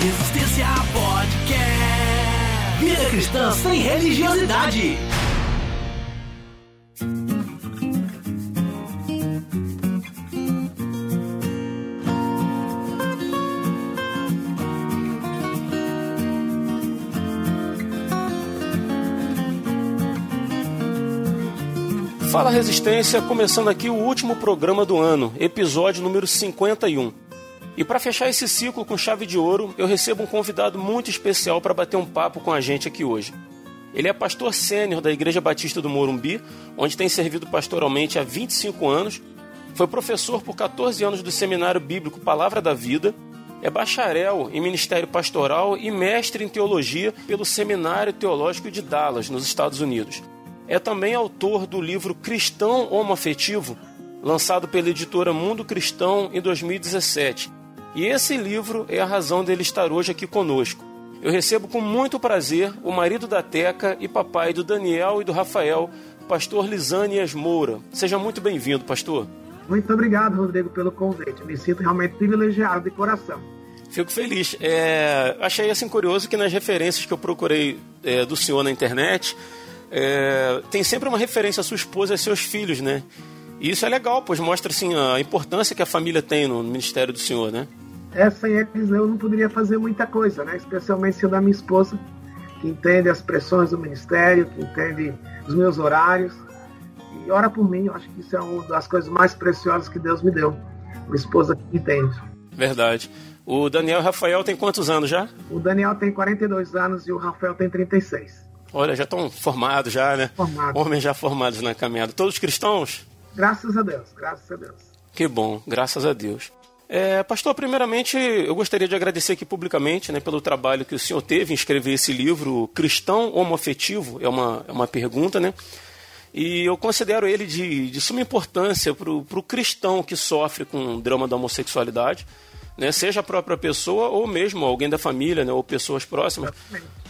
Resistência Podcast. Vida cristã sem religiosidade. Fala Resistência, começando aqui o último programa do ano, episódio número 51. E para fechar esse ciclo com chave de ouro, eu recebo um convidado muito especial para bater um papo com a gente aqui hoje. Ele é pastor sênior da Igreja Batista do Morumbi, onde tem servido pastoralmente há 25 anos, foi professor por 14 anos do Seminário Bíblico Palavra da Vida, é bacharel em Ministério Pastoral e mestre em Teologia pelo Seminário Teológico de Dallas, nos Estados Unidos. É também autor do livro Cristão Homoafetivo, lançado pela editora Mundo Cristão em 2017. E esse livro é a razão dele estar hoje aqui conosco. Eu recebo com muito prazer o marido da Teca e papai do Daniel e do Rafael, pastor Lisânias Moura. Seja muito bem-vindo, pastor. Muito obrigado, Rodrigo, pelo convite. Me sinto realmente privilegiado de coração. Fico feliz. É, achei assim curioso que nas referências que eu procurei é, do senhor na internet, é, tem sempre uma referência à sua esposa e aos seus filhos, né? E isso é legal, pois mostra assim a importância que a família tem no ministério do Senhor, né? É, sem eles eu não poderia fazer muita coisa, né? Especialmente sendo a minha esposa, que entende as pressões do ministério, que entende os meus horários e ora por mim. Eu acho que isso é uma das coisas mais preciosas que Deus me deu, uma esposa que entende. Verdade. O Daniel e o Rafael tem quantos anos já? O Daniel tem 42 anos e o Rafael tem 36. Olha, já estão formados já, né? Formados. Homens já formados na caminhada. Todos cristãos? Graças a Deus, graças a Deus. Que bom, graças a Deus. É, pastor, primeiramente eu gostaria de agradecer aqui publicamente né, pelo trabalho que o senhor teve em escrever esse livro, Cristão Homoafetivo, é uma, é uma pergunta, né? E eu considero ele de, de suma importância para o cristão que sofre com o drama da homossexualidade, né, seja a própria pessoa ou mesmo alguém da família, né, ou pessoas próximas.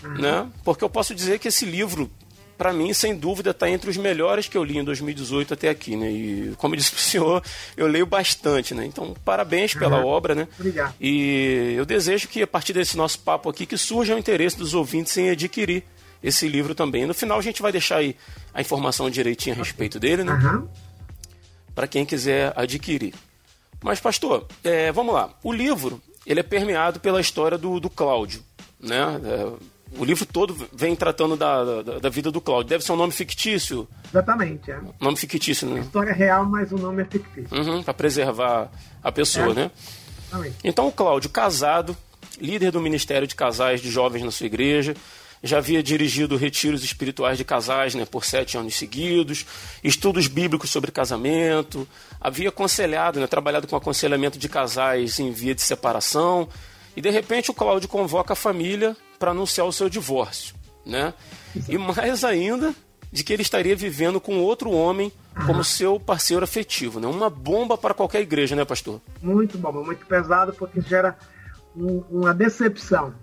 Né, porque eu posso dizer que esse livro, para mim, sem dúvida, está entre os melhores que eu li em 2018 até aqui. Né, e, como eu disse o senhor, eu leio bastante. Né, então, parabéns pela Uhum. obra. Né, Obrigado. e eu desejo que, a partir desse nosso papo aqui, que surja o interesse dos ouvintes em adquirir esse livro também. No final, a gente vai deixar aí a informação direitinho a respeito dele, né? Aham. para quem quiser adquirir. Mas, pastor, é, vamos lá. O livro ele é permeado pela história do, do Cláudio. Né? É, o livro todo vem tratando da, da, da vida do Cláudio. Deve ser um nome fictício. Exatamente, é. Nome fictício, né? História real, mas o nome é fictício. Uhum, para preservar a pessoa, É. né? Exatamente. Então, o Cláudio, casado, líder do Ministério de Casais de Jovens na sua igreja, já havia dirigido retiros espirituais de casais né, por sete anos seguidos, estudos bíblicos sobre casamento, havia aconselhado, né, trabalhado com aconselhamento de casais em via de separação, e de repente o Cláudio convoca a família para anunciar o seu divórcio. Né? E mais ainda, de que ele estaria vivendo com outro homem como seu parceiro afetivo. Né? Uma bomba para qualquer igreja, né, pastor? Muito bom, muito pesado, porque gera um- uma decepção.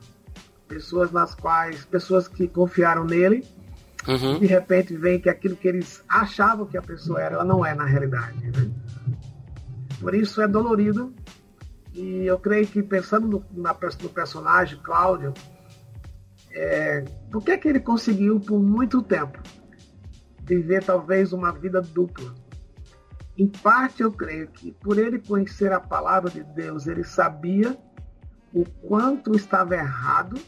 Pessoas nas quais, pessoas que confiaram nele, Uhum. de repente veem que aquilo que eles achavam que a pessoa era, ela não é na realidade. né? Por isso é dolorido. E eu creio que pensando no, na, no personagem, Cláudio, é, por que, que ele conseguiu por muito tempo viver talvez uma vida dupla? Em parte, eu creio que por ele conhecer a palavra de Deus, ele sabia o quanto estava errado,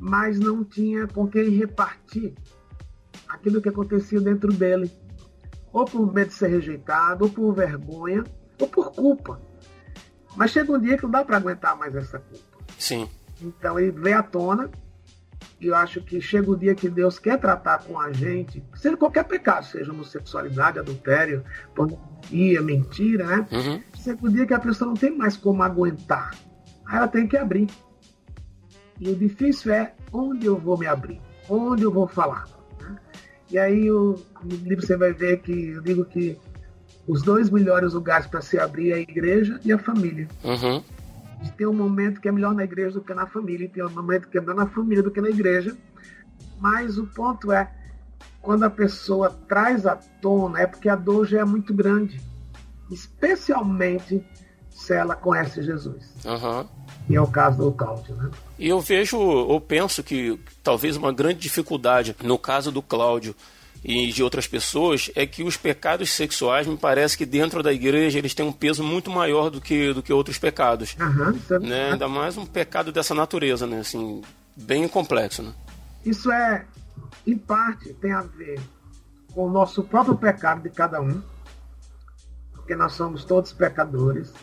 mas não tinha com quem repartir aquilo que acontecia dentro dele, ou por medo de ser rejeitado, ou por vergonha, ou por culpa. Mas chega um dia que não dá para aguentar mais essa culpa. Sim. Então ele vem à tona, e eu acho que chega o dia que Deus quer tratar com a gente, seja qualquer pecado, seja homossexualidade, adultério, pornografia, mentira, né? Uhum. Chega o dia que a pessoa não tem mais como aguentar. Aí ela tem que abrir. E o difícil é onde eu vou me abrir, onde eu vou falar. né? E aí o, livro você vai ver que eu digo que os dois melhores lugares para se abrir é a igreja e a família. Uhum. Tem um momento que é melhor na igreja do que na família, e tem um momento que é melhor na família do que na igreja. Mas o ponto é, quando a pessoa traz à tona, é porque a dor já é muito grande. Especialmente se ela conhece Jesus. Uhum. E é o caso do Cláudio, né? E eu vejo, eu penso que talvez uma grande dificuldade no caso do Cláudio e de outras pessoas é que os pecados sexuais me parece que dentro da igreja eles têm um peso muito maior do que, do que outros pecados. Uhum, né? Ainda mais um pecado dessa natureza, né? Assim, bem complexo, né? Isso é, em parte, tem a ver com o nosso próprio pecado de cada um, porque nós somos todos pecadores.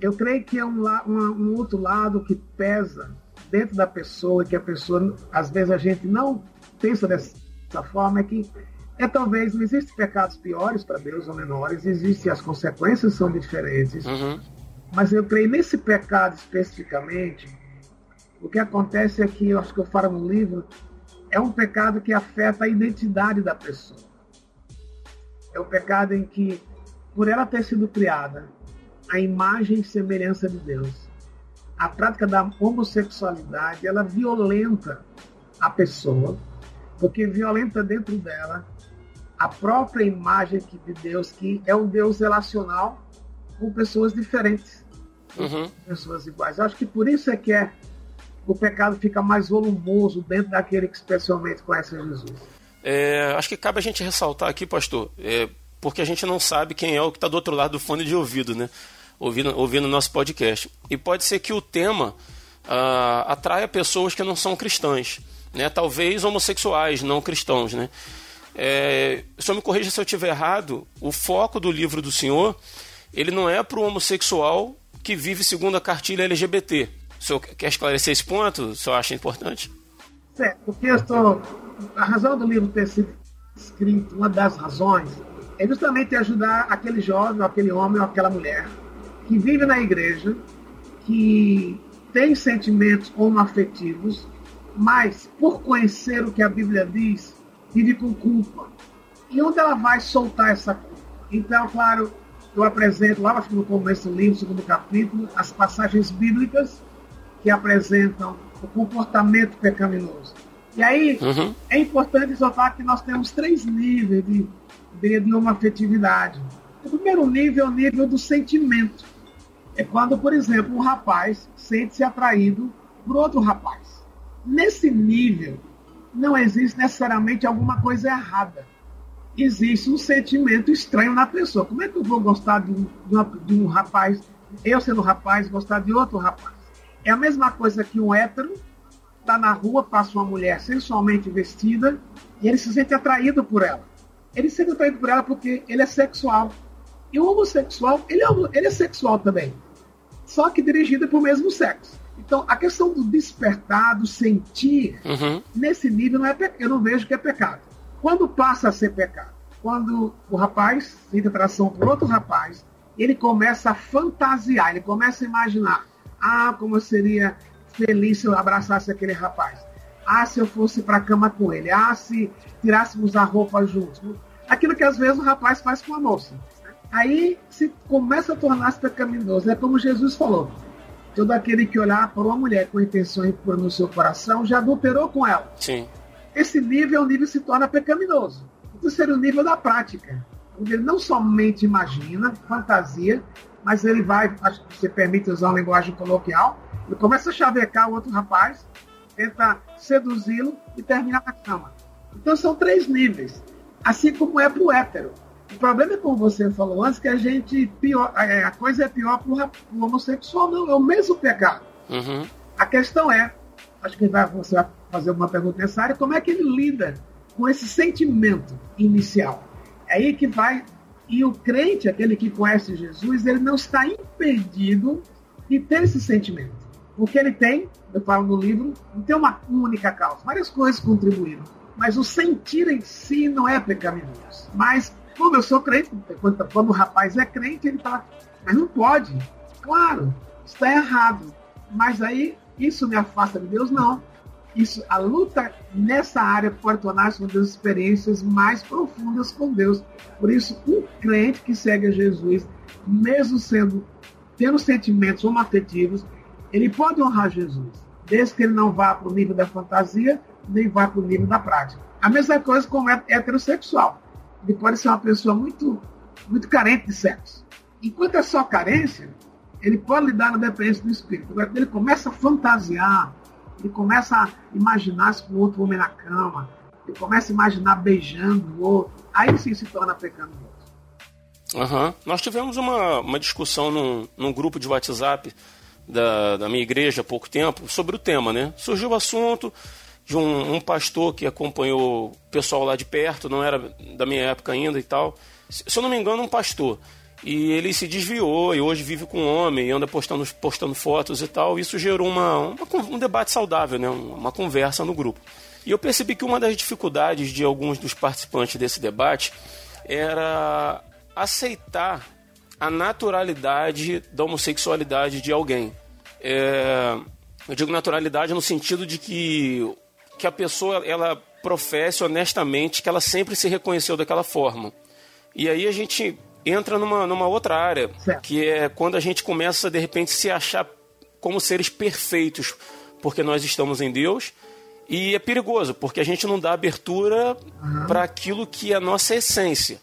Eu creio que é um, um, um outro lado que pesa dentro da pessoa, que a pessoa, às vezes a gente não pensa dessa dessa forma é que é talvez não existem pecados piores para Deus ou menores, existem as consequências são diferentes. Uhum. Mas eu creio nesse pecado especificamente, o que acontece é que eu acho que eu falo no livro, é um pecado que afeta a identidade da pessoa. É um pecado em que, por ela ter sido criada a imagem e semelhança de Deus, a prática da homossexualidade, ela violenta a pessoa porque violenta dentro dela a própria imagem de Deus, que é um Deus relacional com pessoas diferentes, uhum. pessoas iguais. Eu acho que por isso é que é, o pecado fica mais volumoso dentro daquele que especialmente conhece Jesus. É, acho que cabe a gente ressaltar aqui, pastor, é, porque a gente não sabe quem é o que está do outro lado do fone de ouvido, né? Ouvindo, ouvindo nosso podcast. E pode ser que o tema ah, atraia pessoas que não são cristãs né? talvez homossexuais, não cristãos. Né? É, me corrija se eu estiver errado, o foco do livro do senhor ele não é para o homossexual que vive segundo a cartilha LGBT. O senhor quer esclarecer esse ponto? O senhor acha importante? Certo, eu estou. A razão do livro ter sido escrito, uma das razões, é justamente ajudar aquele jovem, aquele homem ou aquela mulher que vive na igreja, que tem sentimentos homoafetivos, mas, por conhecer o que a Bíblia diz, vive com culpa. E onde ela vai soltar essa culpa? Então, claro, eu apresento lá no começo do livro, segundo capítulo, as passagens bíblicas que apresentam o comportamento pecaminoso. E aí, uhum. é importante ressaltar que nós temos três níveis de, de, de uma afetividade. O primeiro nível é o nível do sentimento. É quando, por exemplo, um rapaz sente-se atraído por outro rapaz. Nesse nível, não existe necessariamente alguma coisa errada. Existe um sentimento estranho na pessoa. Como é que eu vou gostar de um, de, uma, de um rapaz, eu sendo rapaz, gostar de outro rapaz? É a mesma coisa que um hétero está na rua, passa uma mulher sensualmente vestida e ele se sente atraído por ela. Ele se sente atraído por ela porque ele é sexual. E o homossexual, ele é, ele é sexual também. Só que dirigido para o mesmo sexo. Então, a questão do despertar, do sentir, uhum. nesse nível, não é eu não vejo que é pecado. Quando passa a ser pecado? Quando o rapaz sente atração por outro rapaz, ele começa a fantasiar, ele começa a imaginar: ah, como eu seria feliz se eu abraçasse aquele rapaz. Ah, se eu fosse para a cama com ele. Ah, se tirássemos a roupa juntos. Aquilo que às vezes o rapaz faz com a moça. Aí se começa a tornar-se pecaminoso. É como Jesus falou: Todo aquele que olhar para uma mulher com intenção impura no seu coração já adulterou com ela. Sim. Esse nível, o nível se torna pecaminoso. Então seria o nível da prática. Onde ele não somente imagina, fantasia, mas ele vai, acho que você permite usar uma linguagem coloquial, ele começa a chavecar o outro rapaz, tenta seduzi-lo e termina na cama. Então são três níveis. Assim como é para o hétero. O problema é, como você falou antes, que a gente pior, é, a coisa é pior para o homossexual, não, é o mesmo pecado. Uhum. A questão é, acho que vai, você vai fazer uma pergunta nessa área, como é que ele lida com esse sentimento inicial? É aí que vai, e o crente, aquele que conhece Jesus, ele não está impedido de ter esse sentimento. Porque ele tem, eu falo no livro, não tem uma única causa. Várias coisas contribuíram. Mas o sentir em si não é pecaminoso. Mas como eu sou crente, quando, o rapaz é crente, ele fala, mas não pode. Claro, está errado. Mas aí isso me afasta de Deus? Não. Isso, a luta nessa área pode tornar-se uma das experiências mais profundas com Deus. Por isso, um crente que segue a Jesus, mesmo sendo tendo sentimentos homoafetivos, ele pode honrar Jesus, desde que ele não vá para o nível da fantasia, nem vá para o nível da prática. A mesma coisa com o heterossexual ele pode ser uma pessoa muito, muito carente de sexo. Enquanto é só carência, ele pode lidar na dependência do espírito. Agora, ele começa a fantasiar, ele começa a imaginar-se com outro homem na cama, ele começa a imaginar beijando o outro, aí sim se torna pecaminoso. Uhum. Nós tivemos uma, uma discussão num, num grupo de WhatsApp da, da minha igreja há pouco tempo sobre o tema, né? Surgiu o assunto de um, um, pastor que acompanhou o pessoal lá de perto, não era da minha época ainda e tal. Se eu não me engano, um pastor. E ele se desviou e hoje vive com um homem e anda postando, postando fotos e tal. Isso gerou uma, uma um debate saudável, né? uma conversa no grupo. E eu percebi que uma das dificuldades de alguns dos participantes desse debate era aceitar a naturalidade da homossexualidade de alguém. É, eu digo naturalidade no sentido de que, que a pessoa ela professe honestamente que ela sempre se reconheceu daquela forma. E aí a gente entra numa, numa outra área, certo. que é quando a gente começa, de repente, se achar como seres perfeitos, porque nós estamos em Deus. E é perigoso, porque a gente não dá abertura uhum. para aquilo que é a nossa essência.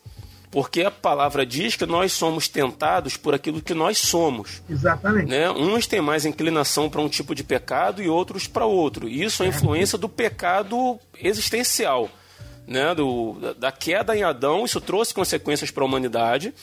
Porque a palavra diz que nós somos tentados por aquilo que nós somos. Exatamente. Né? Uns têm mais inclinação para um tipo de pecado e outros para outro. E isso é a influência do pecado existencial né, do, da queda em Adão, isso trouxe consequências para a humanidade.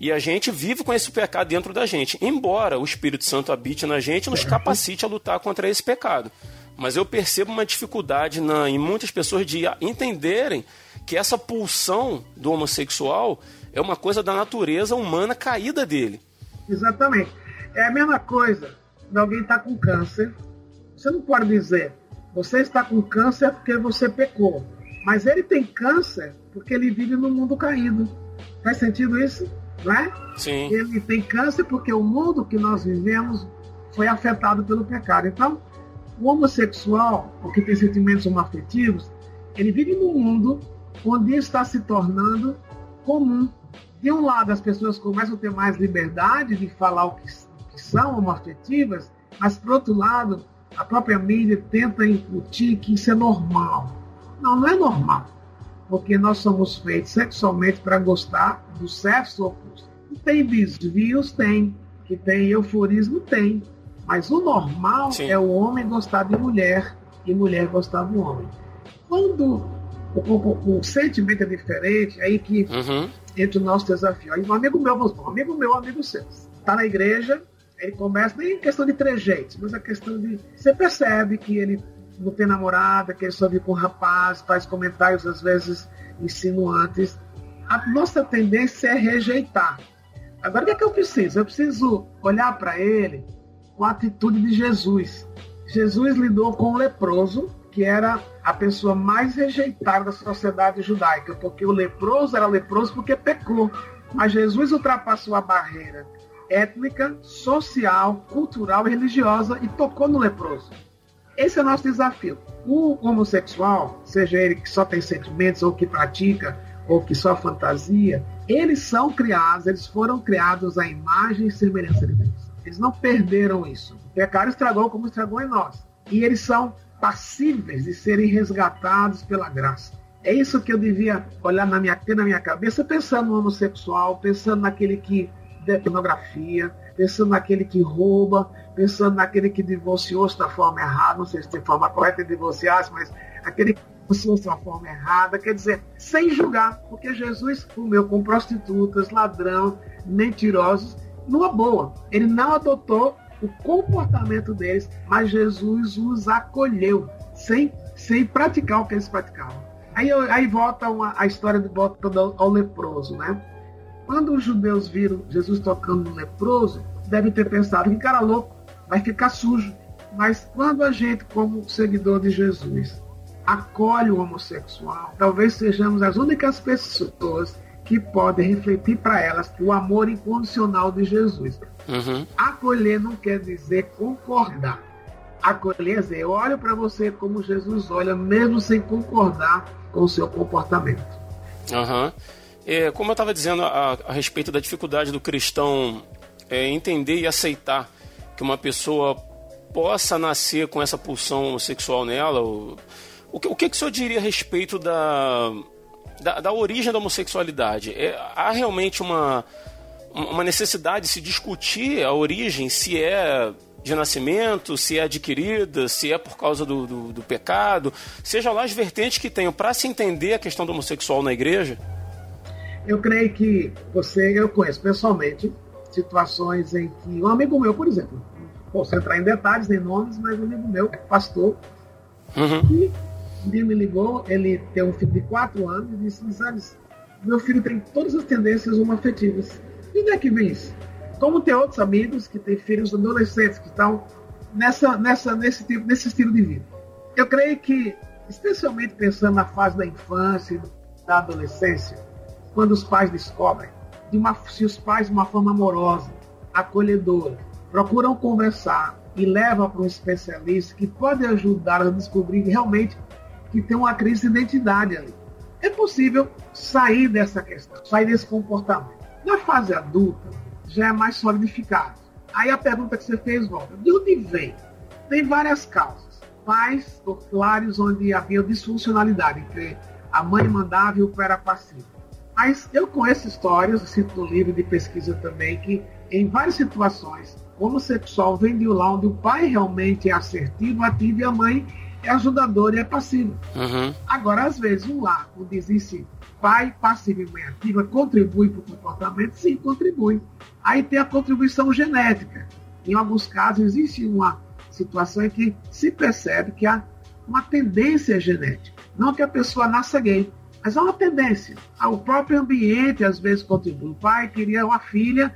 E a gente vive com esse pecado dentro da gente. Embora o Espírito Santo habite na gente, nos capacite a lutar contra esse pecado. Mas eu percebo uma dificuldade na, em muitas pessoas de entenderem que essa pulsão do homossexual é uma coisa da natureza humana caída dele. Exatamente. É a mesma coisa de alguém estar tá com câncer. Você não pode dizer, você está com câncer porque você pecou. Mas ele tem câncer porque ele vive no mundo caído. Faz sentido isso? Não é? Sim. Ele tem câncer porque o mundo que nós vivemos foi afetado pelo pecado. Então, o homossexual, o que tem sentimentos homoafetivos, ele vive num mundo onde está se tornando comum. De um lado, as pessoas começam a ter mais liberdade de falar o que, que são homoafetivas, mas, por outro lado, a própria mídia tenta incutir que isso é normal. Não, não é normal. Porque nós somos feitos sexualmente para gostar do sexo oposto. Tem desvios? Tem. Que tem euforismo? Tem. Mas o normal Sim. é o homem gostar de mulher e mulher gostar do homem. Quando o, o, o sentimento é diferente, é aí que uhum. entra o nosso desafio. Aí um amigo meu, um amigo meu, um amigo seu, está na igreja, ele começa, nem questão de trejeitos, mas a questão de. Você percebe que ele não tem namorada, que ele só vive com rapaz, faz comentários às vezes insinuantes. A nossa tendência é rejeitar. Agora o que é que eu preciso? Eu preciso olhar para ele com a atitude de Jesus. Jesus lidou com o leproso, que era a pessoa mais rejeitada da sociedade judaica, porque o leproso era leproso porque pecou. Mas Jesus ultrapassou a barreira étnica, social, cultural e religiosa e tocou no leproso. Esse é o nosso desafio. O homossexual, seja ele que só tem sentimentos, ou que pratica, ou que só fantasia, eles são criados, eles foram criados à imagem e semelhança de Deus. Eles não perderam isso. O pecado estragou como estragou em nós. E eles são passíveis de serem resgatados pela graça. É isso que eu devia olhar na minha, na minha cabeça, pensando no homossexual, pensando naquele que dê pornografia, pensando naquele que rouba, pensando naquele que divorciou-se da forma errada, não sei se tem forma correta de divorciar-se, mas aquele que divorciou-se da forma errada, quer dizer, sem julgar, porque Jesus comeu com prostitutas, ladrão, mentirosos, numa boa. Ele não adotou o comportamento deles, mas Jesus os acolheu, sem, sem praticar o que eles praticavam. Aí, aí volta uma, a história de volta ao leproso, né? Quando os judeus viram Jesus tocando no leproso, devem ter pensado que cara louco, vai ficar sujo. Mas quando a gente, como seguidor de Jesus, acolhe o homossexual, talvez sejamos as únicas pessoas que podem refletir para elas o amor incondicional de Jesus. Uhum. Acolher não quer dizer concordar. Acolher é dizer, eu olho para você como Jesus olha, mesmo sem concordar com o seu comportamento. Uhum. É, como eu estava dizendo a, a, respeito da dificuldade do cristão é, entender e aceitar que uma pessoa possa nascer com essa pulsão sexual nela? O, o, que, o que, que o senhor diria a respeito da, da, da origem da homossexualidade? É, há realmente uma, uma necessidade de se discutir a origem, se é de nascimento, se é adquirida, se é por causa do, do, do pecado, seja lá as vertentes que tenham para se entender a questão do homossexual na igreja? Eu creio que você, eu conheço pessoalmente situações em que um amigo meu, por exemplo, posso entrar em detalhes nem nomes, mas um amigo meu, pastor, uhum. e um dia me ligou, ele tem um filho de 4 anos e disse, sabe, meu filho tem todas as tendências homoafetivas. E onde é que vem isso? Como tem outros amigos que têm filhos adolescentes que estão nessa, nessa, nesse, tipo, nesse estilo de vida. Eu creio que, especialmente pensando na fase da infância e da adolescência, quando os pais descobrem, de uma, se os pais, de uma forma amorosa, acolhedora, procuram conversar e levam para um especialista que pode ajudar a descobrir realmente que tem uma crise de identidade ali. É possível sair dessa questão, sair desse comportamento. Na fase adulta, já é mais solidificado. Aí a pergunta que você fez volta: de onde vem? Tem várias causas. Pais ou lares onde havia disfuncionalidade, entre a mãe mandava e o pai era passivo. Mas eu conheço histórias, cito no livro de pesquisa também, que em várias situações, homossexual vem de lá onde o pai realmente é assertivo, ativo e a mãe é ajudadora e é passiva. Uhum. Agora, às vezes, um lar onde existe pai passivo e mãe ativa contribui para o comportamento? Sim, contribui. Aí tem a contribuição genética. Em alguns casos, existe uma situação em que se percebe que há uma tendência genética. Não que a pessoa nasça gay, mas há uma tendência. O próprio ambiente às vezes contribui. O pai queria uma filha,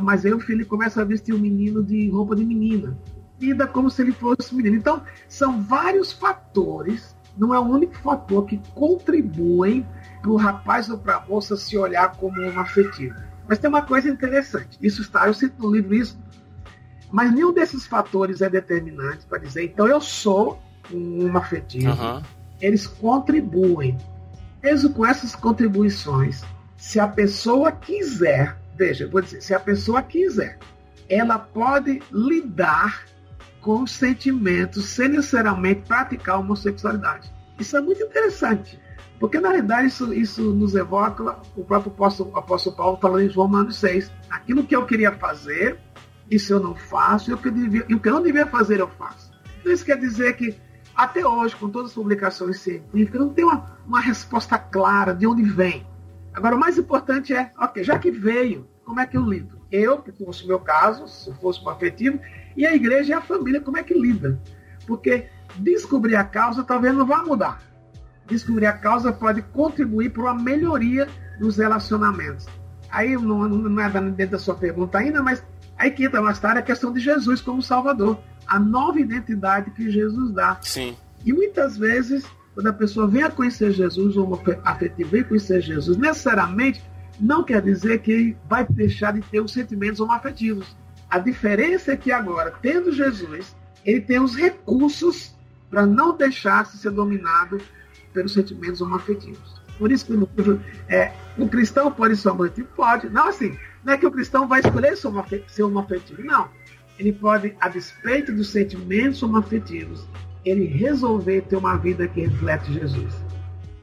mas aí o filho começa a vestir o um menino de roupa de menina. Lida como se ele fosse menino. Então, são vários fatores, não é o único fator que contribuem para o rapaz ou para a moça se olhar como uma afetiva. Mas tem uma coisa interessante. Isso está, eu cito no livro isso, mas nenhum desses fatores é determinante para dizer, então eu sou um afetivo. Uhum. Eles contribuem. Mesmo com essas contribuições, se a pessoa quiser, veja, vou dizer, se a pessoa quiser, ela pode lidar sentimentos sem necessariamente praticar a homossexualidade. Isso é muito interessante. Porque, na realidade, isso, isso nos evoca o próprio apóstolo, apóstolo Paulo falando em Romanos 6. Aquilo que eu queria fazer, isso eu não faço, e o que, devia, e o que eu não devia fazer, eu faço. Então, isso quer dizer que, até hoje, com todas as publicações científicas, não tem uma, uma resposta clara de onde vem. Agora, o mais importante é, ok, já que veio, como é que eu lido? Eu, que fosse o meu caso, se fosse um afetivo, e a igreja e a família, como é que lida? Porque descobrir a causa talvez não vá mudar descobrir a causa pode contribuir para uma melhoria dos relacionamentos. Aí não, não é dentro da sua pergunta ainda, mas aí que entra mais tarde a questão de Jesus como Salvador, a nova identidade que Jesus dá. Sim. E muitas vezes, quando a pessoa vem a conhecer Jesus, ou afetivo vem conhecer Jesus, necessariamente não quer dizer que vai deixar de ter os sentimentos homoafetivos. A diferença é que agora, tendo Jesus, ele tem os recursos para não deixar-se ser dominado pelos sentimentos homoafetivos. Por isso que é, o cristão pode ser homoafetivo? Pode. Não assim, não é que o cristão vai escolher ser homoafetivo. Não. Ele pode, a despeito dos sentimentos homoafetivos, ele resolver ter uma vida que reflete Jesus.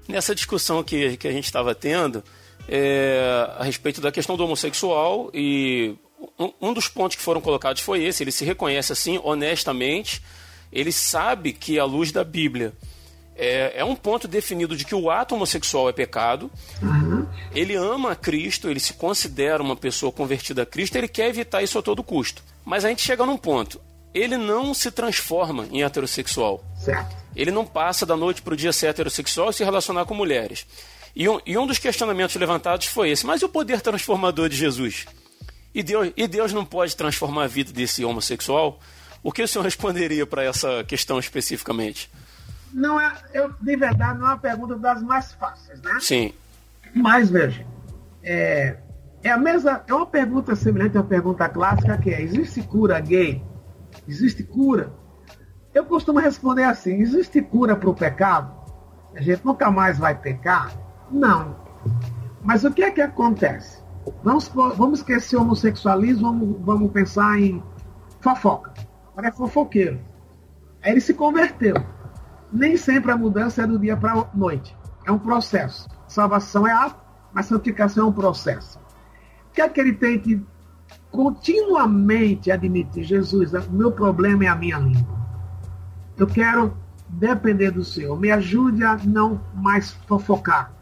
Nessa discussão que, que a gente estava tendo, é, a respeito da questão do homossexual, e um, um dos pontos que foram colocados foi esse: ele se reconhece assim, honestamente, ele sabe que, à luz da Bíblia, é, é um ponto definido de que o ato homossexual é pecado. Uhum. Ele ama Cristo, ele se considera uma pessoa convertida a Cristo, ele quer evitar isso a todo custo. Mas a gente chega num ponto. Ele não se transforma em heterossexual. Certo. Ele não passa da noite para o dia a ser heterossexual e se relacionar com mulheres. E um, e um dos questionamentos levantados foi esse: mas e o poder transformador de Jesus? E Deus, e Deus não pode transformar a vida desse homossexual? O que o senhor responderia para essa questão especificamente? não é, eu, de verdade, não é uma pergunta das mais fáceis, né? Sim. Mas, veja, é, é a mesma, é uma pergunta semelhante uma pergunta clássica que é, existe cura gay? Existe cura? Eu costumo responder assim, existe cura para o pecado? A gente nunca mais vai pecar? Não. Mas o que é que acontece? Vamos, vamos esquecer o homossexualismo, vamos, vamos pensar em fofoca. Agora é fofoqueiro. Aí ele se converteu nem sempre a mudança é do dia para a noite. É um processo. Salvação é ato, mas santificação é um processo. O que é que ele tem que continuamente admitir? Jesus, o meu problema é a minha língua. Eu quero depender do Senhor. Me ajude a não mais fofocar.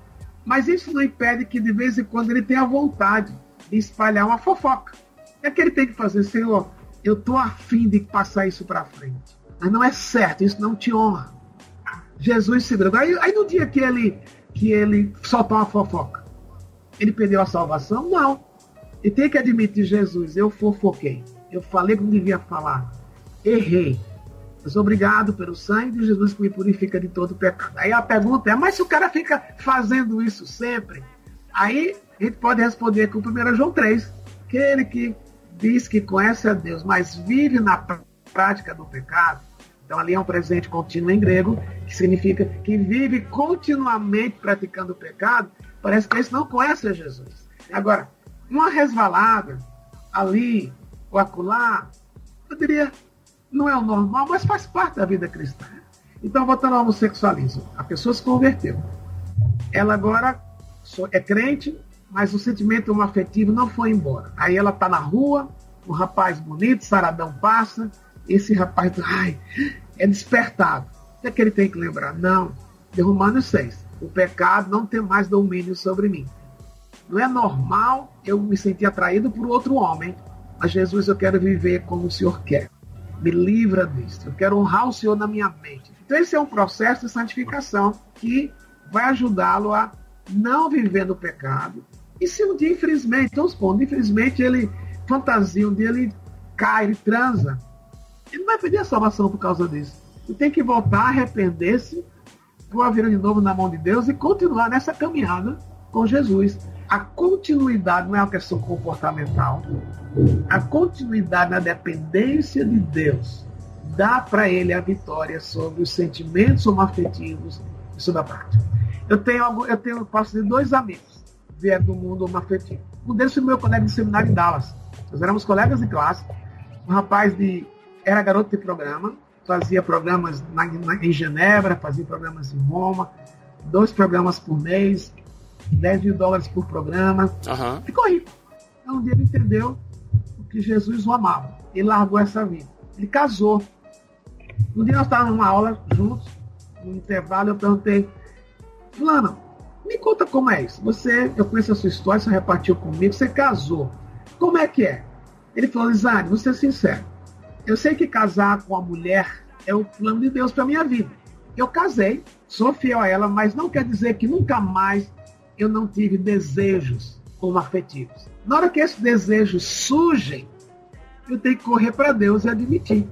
Mas isso não impede que de vez em quando ele tenha vontade de espalhar uma fofoca. O que é que ele tem que fazer? Senhor, eu estou afim de passar isso para frente. Mas não é certo, isso não te honra. Jesus se drogou. Aí, aí no dia que ele, que ele soltou uma fofoca, ele perdeu a salvação? Não. E tem que admitir, Jesus, eu fofoquei. Eu falei que não devia falar. Errei. Sou obrigado pelo sangue de Jesus que me purifica de todo pecado. Aí a pergunta é, mas se o cara fica fazendo isso sempre, aí a gente pode responder com 1 João 3. Aquele que diz que conhece a Deus, mas vive na prática do pecado, então ali é um presente contínuo em grego, que significa que vive continuamente praticando o pecado, parece que esse não conhece a Jesus. Agora, uma resvalada ali ou acolá, eu diria, não é o normal, mas faz parte da vida cristã. Então, voltando ao homossexualismo, a pessoa se converteu. Ela agora é crente, mas o sentimento afetivo não foi embora. Aí ela está na rua, um rapaz bonito, saradão passa, esse rapaz ai, é despertado. O que é que ele tem que lembrar? Não, de Romanos 6. O pecado não tem mais domínio sobre mim. Não é normal eu me sentir atraído por outro homem, mas Jesus, eu quero viver como o Senhor quer. Me livra disso. Eu quero honrar o Senhor na minha mente. Então, esse é um processo de santificação que vai ajudá-lo a não viver no pecado. E se um dia, infelizmente, então, supondo, infelizmente, ele fantasia, um dia ele cai, ele transa, ele não vai pedir a salvação por causa disso. Ele tem que voltar, arrepender-se, pôr a vida de novo na mão de Deus e continuar nessa caminhada com Jesus. A continuidade não é uma questão comportamental. A continuidade na dependência de Deus dá para ele a vitória sobre os sentimentos homoafetivos e sobre a prática. Eu tenho, eu tenho, posso de dois amigos vieram do mundo homoafetivo. Um deles foi meu colega de seminário em Dallas. Nós éramos colegas de classe. Um rapaz de era garoto de programa, fazia programas na, na, em Genebra, fazia programas em Roma, dois programas por mês, 10 mil dólares por programa. Uhum. Ficou rico. Então um dia ele entendeu que Jesus o amava. Ele largou essa vida. Ele casou. Um dia nós estávamos numa aula juntos, no intervalo, eu perguntei, Fulano, me conta como é isso. Você, eu conheço a sua história, você repartiu comigo, você casou. Como é que é? Ele falou, Lisane, vou ser sincero. Eu sei que casar com a mulher é o plano de Deus para minha vida. Eu casei, sou fiel a ela, mas não quer dizer que nunca mais eu não tive desejos como afetivos. Na hora que esses desejos surgem, eu tenho que correr para Deus e admitir.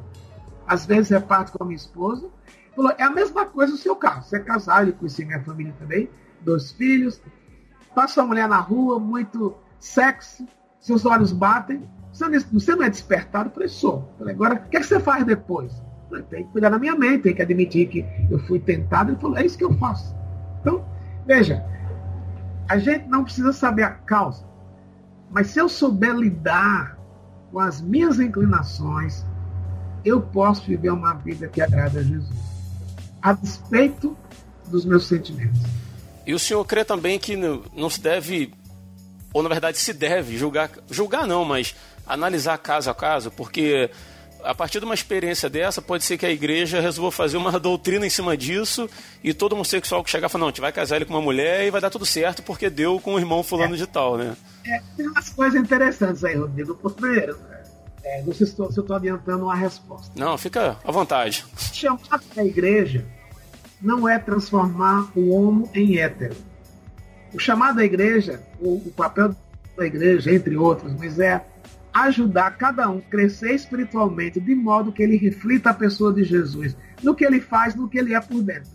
Às vezes reparto com a minha esposa. Falou, é a mesma coisa no seu caso. Você é casado, eu conheci minha família também, dois filhos. Passa uma mulher na rua, muito sexy, seus olhos batem, você não é despertado? Eu falei, sou. falei, agora, o que, é que você faz depois? Eu tem que cuidar da minha mente, tem que admitir que eu fui tentado. Ele falou, é isso que eu faço. Então, veja, a gente não precisa saber a causa, mas se eu souber lidar com as minhas inclinações, eu posso viver uma vida que agrada a Jesus, a despeito dos meus sentimentos. E o senhor crê também que não se deve, ou na verdade se deve, julgar, julgar não, mas analisar caso a caso, porque a partir de uma experiência dessa, pode ser que a igreja resolva fazer uma doutrina em cima disso e todo homossexual que chegar fala, não, a gente vai casar ele com uma mulher e vai dar tudo certo porque deu com o irmão fulano é, de tal, né? É, tem umas coisas interessantes aí, Rodrigo. Primeiro, é, não sei se, estou, se eu estou adiantando uma resposta. Não, fica à vontade. Chamar da igreja não é transformar o homo em hétero. O chamado da igreja, o, o papel da igreja, entre outros, mas é ajudar cada um a crescer espiritualmente de modo que ele reflita a pessoa de Jesus, no que ele faz, no que ele é por dentro.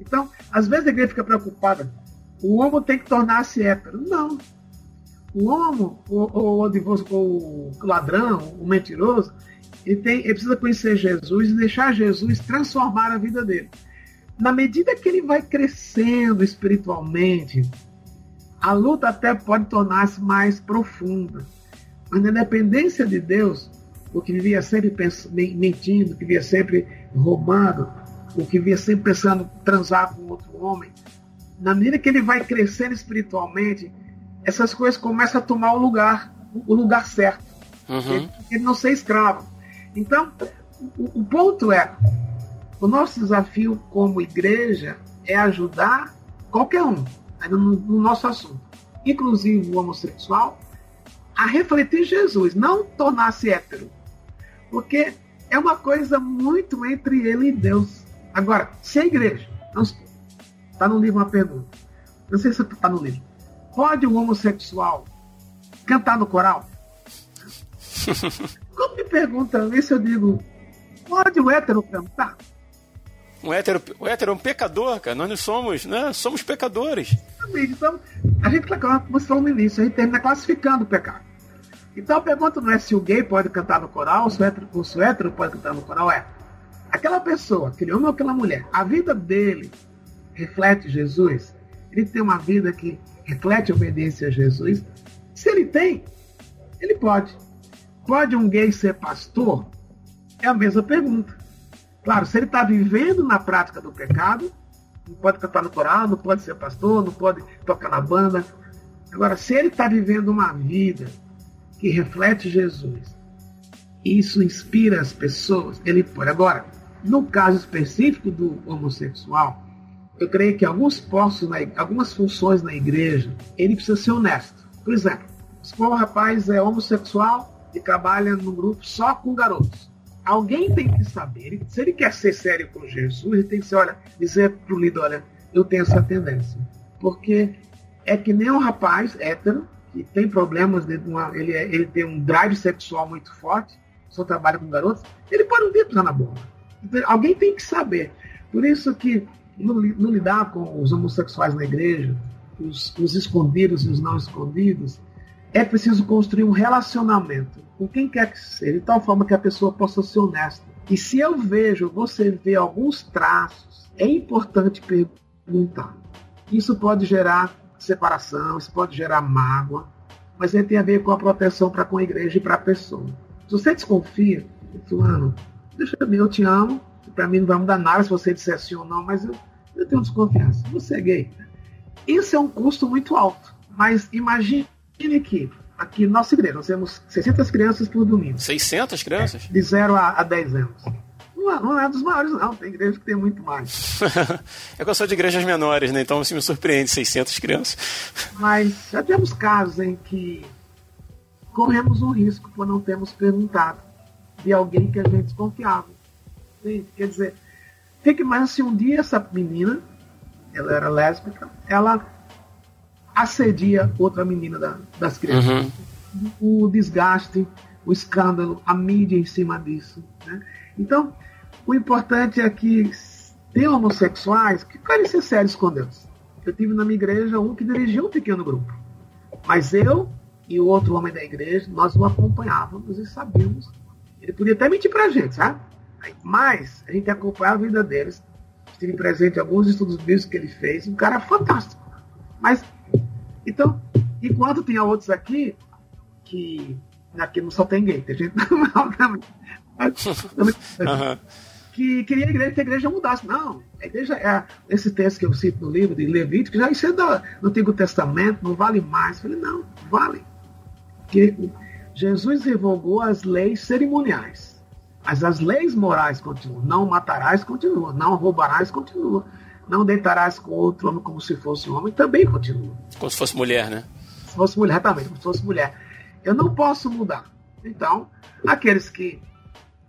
Então, às vezes a igreja fica preocupada, o homem tem que tornar-se hétero. Não. O homem, o, o, o ladrão, o mentiroso, ele, tem, ele precisa conhecer Jesus e deixar Jesus transformar a vida dele. Na medida que ele vai crescendo espiritualmente, a luta até pode tornar-se mais profunda. Mas na dependência de Deus, o que vivia sempre mentindo, o que vivia sempre roubando, o que vivia sempre pensando transar com outro homem, na medida que ele vai crescendo espiritualmente, essas coisas começam a tomar o lugar, o lugar certo. Uhum. Ele, ele, não ser escravo. Então, o, o ponto é, o nosso desafio como igreja é ajudar qualquer um, no, no nosso assunto, inclusive o homossexual, a refletir Jesus, não tornar-se hétero. Porque é uma coisa muito entre ele e Deus. Agora, se a igreja, está no livro uma pergunta, não sei se está no livro, pode um homossexual cantar no coral? Quando me perguntam isso, eu digo, pode o hétero cantar? Um hétero, o hétero é um pecador, cara. Nós não somos, né? Somos pecadores. Então, a gente, como você falou no início, a gente termina classificando o pecado. Então a pergunta não é se o gay pode cantar no coral, se o hétero, se o hétero pode cantar no coral, é aquela pessoa, aquele homem ou aquela mulher, a vida dele reflete Jesus? Ele tem uma vida que reflete a obediência a Jesus? Se ele tem, ele pode. Pode um gay ser pastor? É a mesma pergunta. Claro, se ele está vivendo na prática do pecado, não pode cantar no coral, não pode ser pastor, não pode tocar na banda. Agora, se ele está vivendo uma vida que reflete Jesus, isso inspira as pessoas, ele pode. Agora, no caso específico do homossexual, eu creio que alguns postos, algumas funções na igreja, ele precisa ser honesto. Por exemplo, se um rapaz é homossexual e trabalha num grupo só com garotos, alguém tem que saber, se ele quer ser sério com Jesus, ele tem que ser, olha, dizer para o líder, olha, eu tenho essa tendência. Porque é que nem um rapaz hétero, que tem problemas, de uma, ele, é, ele tem um drive sexual muito forte, só trabalha com garotos, ele pode um dia pisar na bomba. Então, alguém tem que saber. Por isso que no lidar com os homossexuais na igreja, os, os escondidos e os não escondidos, é preciso construir um relacionamento com quem quer que seja, de tal forma que a pessoa possa ser honesta. E se eu vejo, você vê alguns traços, é importante perguntar. Isso pode gerar separação, isso pode gerar mágoa, mas ele tem a ver com a proteção para com a igreja e para a pessoa. Se você desconfia, fulano, deixa eu ver, eu te amo, para mim não vai mudar nada se você disser sim ou não, mas eu, eu tenho desconfiança. Você é gay. Isso é um custo muito alto, mas imagine que aqui na nossa igreja nós temos 600 crianças por domingo. 600 crianças? É, de 0 a, a 10 anos. Não é, não é dos maiores, não. Tem igrejas que tem muito mais. é que eu sou de igrejas menores, né? Então isso me surpreende, 600 crianças. Mas já tivemos casos em que corremos um risco por não termos perguntado de alguém que a gente desconfiava. Quer dizer, fique mais se um dia essa menina, ela era lésbica, ela assedia outra menina da, das crianças. Uhum. O desgaste, o escândalo, a mídia em cima disso. Né? Então, o importante é que tem homossexuais que querem ser sérios com Deus. Eu tive na minha igreja um que dirigia um pequeno grupo. Mas eu e o outro homem da igreja, nós o acompanhávamos e sabíamos. Ele podia até mentir pra gente, sabe? Mas a gente acompanhava a vida deles. Estive presente em alguns estudos bíblicos que ele fez. Um cara fantástico. Mas, então, enquanto tinha outros aqui, que aqui não só tem gay, tem gente também. uhum que queria a igreja, que a igreja mudasse. Não, a igreja é esse texto que eu cito no livro de Levítico, já isso é do, do Antigo Testamento, não vale mais. Eu falei, não, vale. Porque Jesus revogou as leis cerimoniais. Mas as leis morais continuam. Não matarás continua. Não roubarás continua. Não deitarás com outro homem como se fosse um homem também continua. Como se fosse mulher, né? Se fosse mulher também, como se fosse mulher. Eu não posso mudar. Então, aqueles que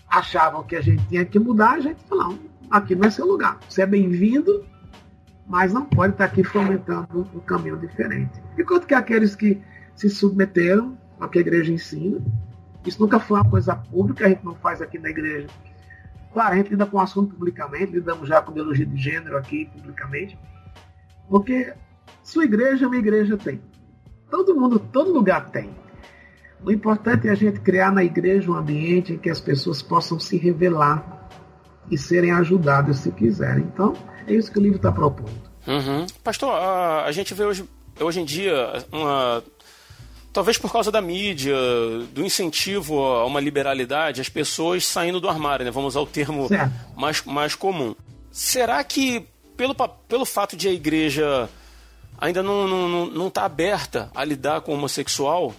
achavam que a gente tinha que mudar, a gente falou, não, aqui não é seu lugar. Você é bem-vindo, mas não pode estar aqui fomentando um caminho diferente. Enquanto que aqueles que se submeteram ao que a igreja ensina, isso nunca foi uma coisa pública, a gente não faz aqui na igreja. Claro, a gente lida com o assunto publicamente, lidamos já com ideologia de gênero aqui publicamente, porque sua igreja, minha igreja tem. Todo mundo, todo lugar tem. O importante é a gente criar na igreja um ambiente em que as pessoas possam se revelar e serem ajudadas se quiserem. Então, é isso que o livro está propondo. Uhum. Pastor, a, a gente vê hoje, hoje em dia uma. Talvez por causa da mídia, do incentivo a uma liberalidade, as pessoas saindo do armário, né? Vamos usar o termo mais, mais comum. Será que, pelo, pelo fato de a igreja ainda não está não, não tá aberta a lidar com o homossexual,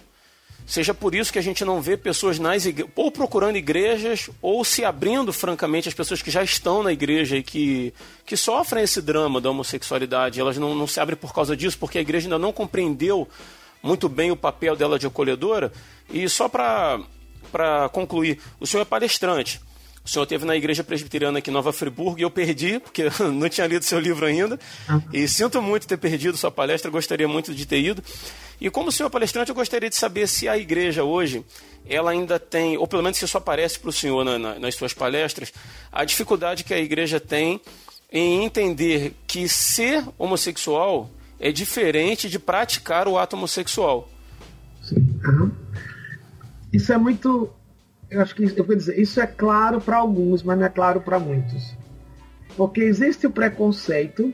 Seja por isso que a gente não vê pessoas nas igre... ou procurando igrejas ou se abrindo francamente as pessoas que já estão na igreja e que, que sofrem esse drama da homossexualidade. Elas não, não se abrem por causa disso, porque a igreja ainda não compreendeu muito bem o papel dela de acolhedora. E só para concluir, o senhor é palestrante. O senhor teve na igreja presbiteriana aqui em Nova Friburgo e eu perdi, porque não tinha lido seu livro ainda. E sinto muito ter perdido sua palestra, gostaria muito de ter ido. E como senhor palestrante, eu gostaria de saber se a igreja hoje, ela ainda tem, ou pelo menos se isso aparece para o senhor na, na, nas suas palestras, a dificuldade que a igreja tem em entender que ser homossexual é diferente de praticar o ato homossexual. Sim. Uhum. Isso é muito eu acho que eu vou dizer, isso é claro para alguns, mas não é claro para muitos. Porque existe o preconceito,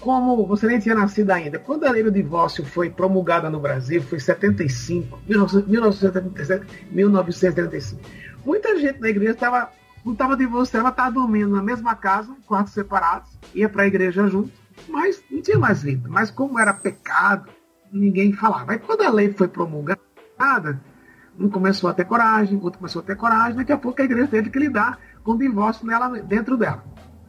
como você nem tinha nascido ainda. Quando a lei do divórcio foi promulgada no Brasil, foi 75, 1977, 1975. Muita gente na igreja estava não estava divorciada, estava dormindo na mesma casa, quartos separados, ia para a igreja junto, mas não tinha mais vida. Mas como era pecado, ninguém falava. Aí quando a lei foi promulgada, um começou a ter coragem, outro começou a ter coragem, daqui a pouco a igreja teve que lidar com o divórcio nela, dentro dela.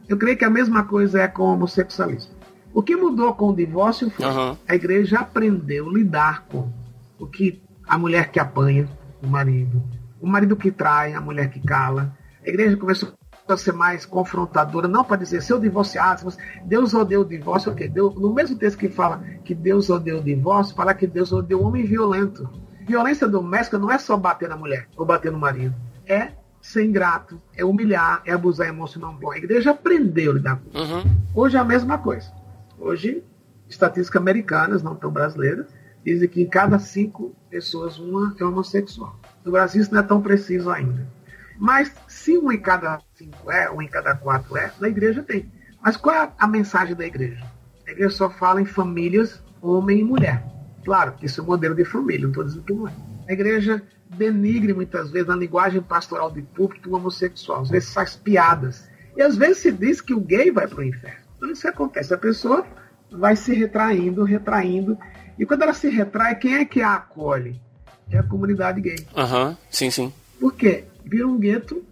Eu creio que a mesma coisa é com o homossexualismo. O que mudou com o divórcio foi uhum. a igreja aprendeu a lidar com o que a mulher que apanha o marido, o marido que trai, a mulher que cala. A igreja começou a ser mais confrontadora, não para dizer se eu divorciasse, Deus odeia o divórcio, ok? Deus, no mesmo texto que fala que Deus odeia o divórcio, fala que Deus odeia o homem violento. Violência doméstica não é só bater na mulher ou bater no marido. É ser ingrato, é humilhar, é abusar emocionalmente. A igreja aprendeu a lidar com isso. Uhum. Hoje é a mesma coisa. Hoje, estatísticas americanas, não tão brasileiras, dizem que em cada cinco pessoas uma é homossexual. No Brasil isso não é tão preciso ainda. Mas se um em cada cinco é, um em cada quatro é, na igreja tem. Mas qual é a mensagem da igreja? A igreja só fala em famílias, homem e mulher. Claro isso é um modelo de família, não estou dizendo que não é. A igreja denigre muitas vezes na linguagem pastoral de púlpito o homossexual, às vezes faz piadas. E às vezes se diz que o gay vai para o inferno. Então isso acontece, a pessoa vai se retraindo, retraindo. E quando ela se retrai, quem é que a acolhe? É a comunidade gay. Aham, uhum, sim, sim. Por quê? Vira um gueto,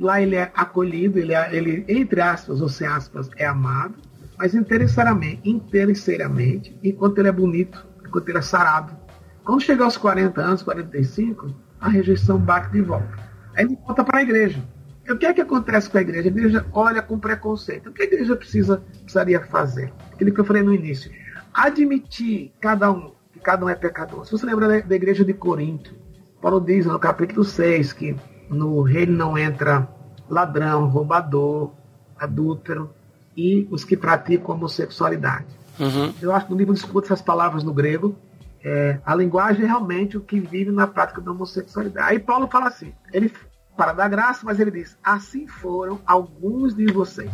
lá ele é acolhido, ele, é, ele, entre aspas ou sem aspas, é amado, mas interessariamente, interessariamente, enquanto ele é bonito, enquanto ele é sarado. Quando chega aos 40 anos, 45, a rejeição bate de volta. Aí ele volta para a igreja. E o que é que acontece com a igreja? A igreja olha com preconceito. O que a igreja precisa, precisaria fazer? Aquilo que eu falei no início. Admitir cada um, que cada um é pecador. Se você lembra da, igreja de Corinto, Paulo diz no capítulo 6 que no reino não entra ladrão, roubador, adúltero e os que praticam homossexualidade. Uhum. Eu acho que no livro discute essas palavras no grego. É, a linguagem é realmente o que vive na prática da homossexualidade. Aí Paulo fala assim, ele para dar graça, mas ele diz: assim foram alguns de vocês.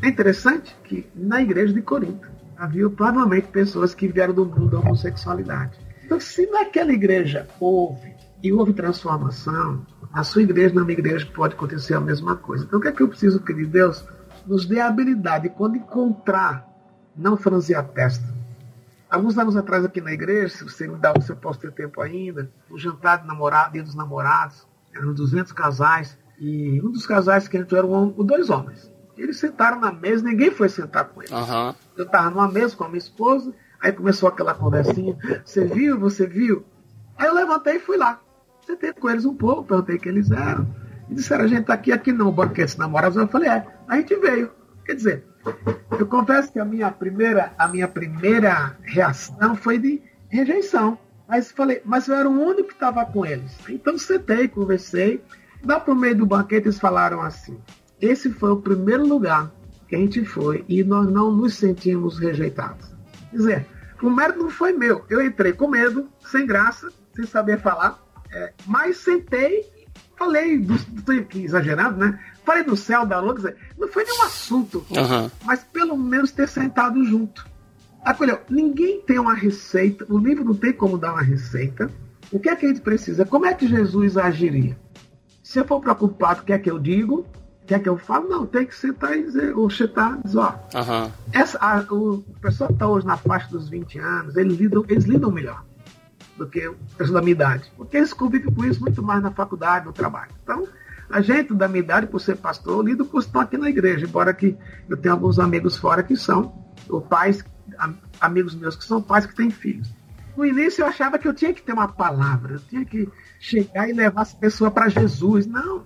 É interessante que na igreja de Corinto havia provavelmente pessoas que vieram do mundo da homossexualidade. Então, se naquela igreja houve e houve transformação, a sua igreja, na minha igreja, pode acontecer a mesma coisa. Então, o que é que eu preciso pedir? Deus nos dê a habilidade, quando encontrar não franzir a testa. Alguns anos atrás aqui na igreja, se você me dá, se eu posso ter tempo ainda, um jantar de namorado, dia dos namorados, eram 200 casais, e um dos casais que entrou eram dois homens. Eles sentaram na mesa, ninguém foi sentar com eles. Uhum. Eu estava numa mesa com a minha esposa, aí começou aquela conversinha, você viu, você viu? Aí eu levantei e fui lá. Sentei com eles um pouco, perguntei quem eles eram. E disseram, a gente está aqui, aqui não, banquete de namorados. Eu falei, é, a gente veio. Quer dizer, eu confesso que a minha primeira, a minha primeira reação foi de rejeição. Mas falei, mas eu era o único que estava com eles. Então sentei, conversei. Lá pro meio do banquete eles falaram assim: esse foi o primeiro lugar que a gente foi e nós não nos sentimos rejeitados. Quer dizer, o mérito não foi meu. Eu entrei com medo, sem graça, sem saber falar, é, mas sentei falei, estou aqui exagerando, né? Falei do céu, da lua, não foi nenhum assunto, uhum. mas pelo menos ter sentado junto. Acolheu, ninguém tem uma receita, o livro não tem como dar uma receita. O que é que a gente precisa? Como é que Jesus agiria? Se eu for preocupado, o que é que eu digo? Quer que eu fale? Não, tem que sentar e dizer, ou sentar e dizer, ó. Uhum. Essa, a, o, o pessoal que está hoje na faixa dos 20 anos, eles lidam, eles lidam melhor do que o da minha idade. Porque eles convivem com isso muito mais na faculdade, no trabalho. Então, a gente da minha idade, por ser pastor, lido com estar aqui na igreja, embora que eu tenha alguns amigos fora que são, ou pais, amigos meus que são pais que têm filhos. No início eu achava que eu tinha que ter uma palavra, eu tinha que chegar e levar essa pessoa para Jesus. Não,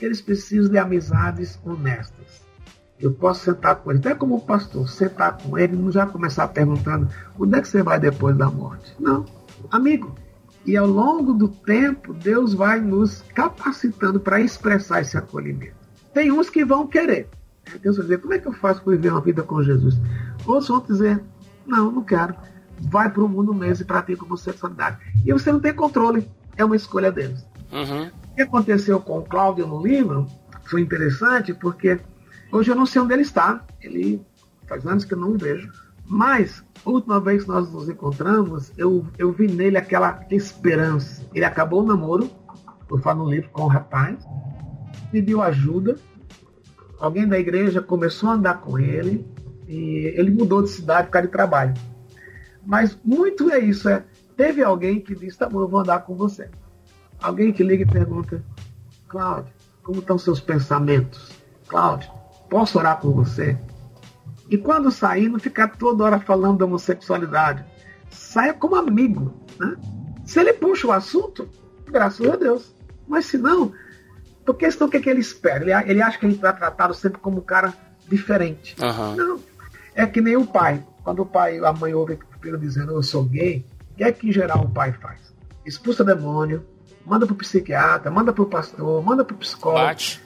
eles precisam de amizades honestas. Eu posso sentar com ele, até como pastor, sentar com ele, não já começar perguntando onde é que você vai depois da morte. Não, amigo. E ao longo do tempo, Deus vai nos capacitando para expressar esse acolhimento. Tem uns que vão querer. Deus vai dizer, como é que eu faço para viver uma vida com Jesus? Outros vão dizer, não, não quero. Vai para o mundo mesmo e pratica homossexualidade. E você não tem controle. É uma escolha deles. Uhum. O que aconteceu com o Cláudio no livro foi interessante porque hoje eu não sei onde ele está. Ele faz anos que eu não o vejo. Mas, a última vez que nós nos encontramos, eu, eu vi nele aquela esperança. Ele acabou o namoro, eu falo no livro, com o rapaz, pediu ajuda. Alguém da igreja começou a andar com ele e ele mudou de cidade por causa de trabalho. Mas muito é isso, é teve alguém que disse, tá bom, eu vou andar com você. Alguém que liga e pergunta, Cláudio, como estão seus pensamentos? Cláudio, posso orar com você? E quando sair, não ficar toda hora falando da homossexualidade. Saia como amigo. Né? Se ele puxa o assunto, graças a Deus. Mas se não, porque senão o que, é que ele espera? Ele, ele acha que a gente vai tratá-lo sempre como um cara diferente. Uhum. Não. É que nem o pai. Quando o pai, a mãe ouve o filho dizendo eu sou gay, o que é que em geral o pai faz? Expulsa demônio, manda pro psiquiatra, manda pro pastor, manda pro psicólogo. Bate.